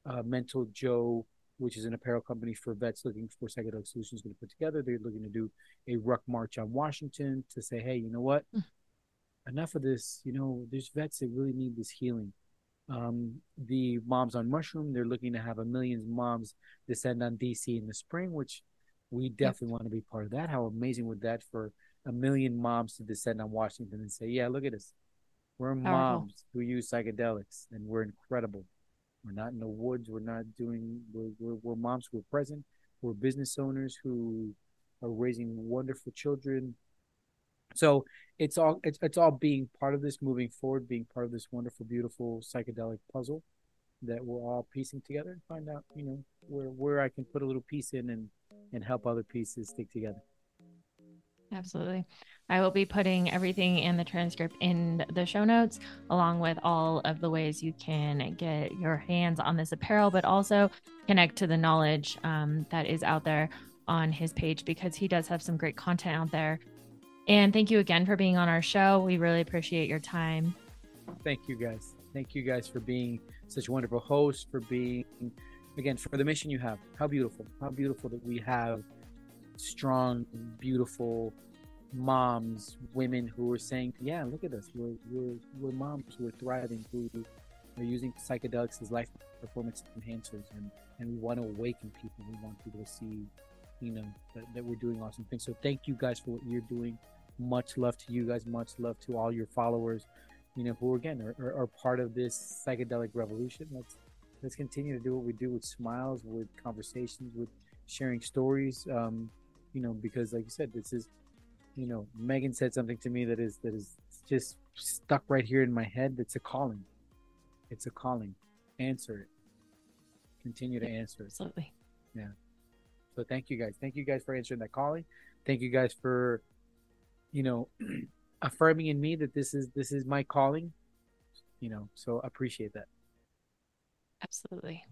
uh, Mental Joe, which is an apparel company for vets looking for psychedelic solutions, going to put together. They're looking to do a Ruck March on Washington to say, hey, you know what? Enough of this. You know, there's vets that really need this healing. Um, the Moms on Mushroom, they're looking to have a million moms descend on DC in the spring, which we definitely want to be part of that. How amazing would that for a million moms to descend on Washington and say, yeah, look at us. We're moms who use psychedelics and we're incredible. We're not in the woods. We're not doing, we're, we're, we're moms who are present. We're business owners who are raising wonderful children. So it's all it's, it's all being part of this moving forward, being part of this wonderful, beautiful psychedelic puzzle that we're all piecing together and find out, you know, where where I can put a little piece in and and help other pieces stick together.
Absolutely. I will be putting everything in the transcript in the show notes, along with all of the ways you can get your hands on this apparel, but also connect to the knowledge um, that is out there on his page because he does have some great content out there. And thank you again for being on our show. We really appreciate your time.
Thank you guys. Thank you guys for being such wonderful hosts, for being again for the mission you have. How beautiful. How beautiful that we have strong, beautiful moms, women who are saying, "Yeah, look at us. We're we're, we're moms who are thriving, who are using psychedelics as life performance enhancers, and and we want to awaken people. We want people to see, you know, that, that we're doing awesome things. So thank you guys for what you're doing. Much love to you guys. Much love to all your followers. You know, who again are, are, are part of this psychedelic revolution. Let's let's continue to do what we do with smiles, with conversations, with sharing stories. Um, you know, because like you said, this is, you know, Megan said something to me that is that is just stuck right here in my head. It's a calling. It's a calling. Answer it. Continue to answer it.
Absolutely. Yeah.
So thank you guys. Thank you guys for answering that calling. Thank you guys for, you know, <clears throat> affirming in me that this is this is my calling. You know, so appreciate that.
Absolutely.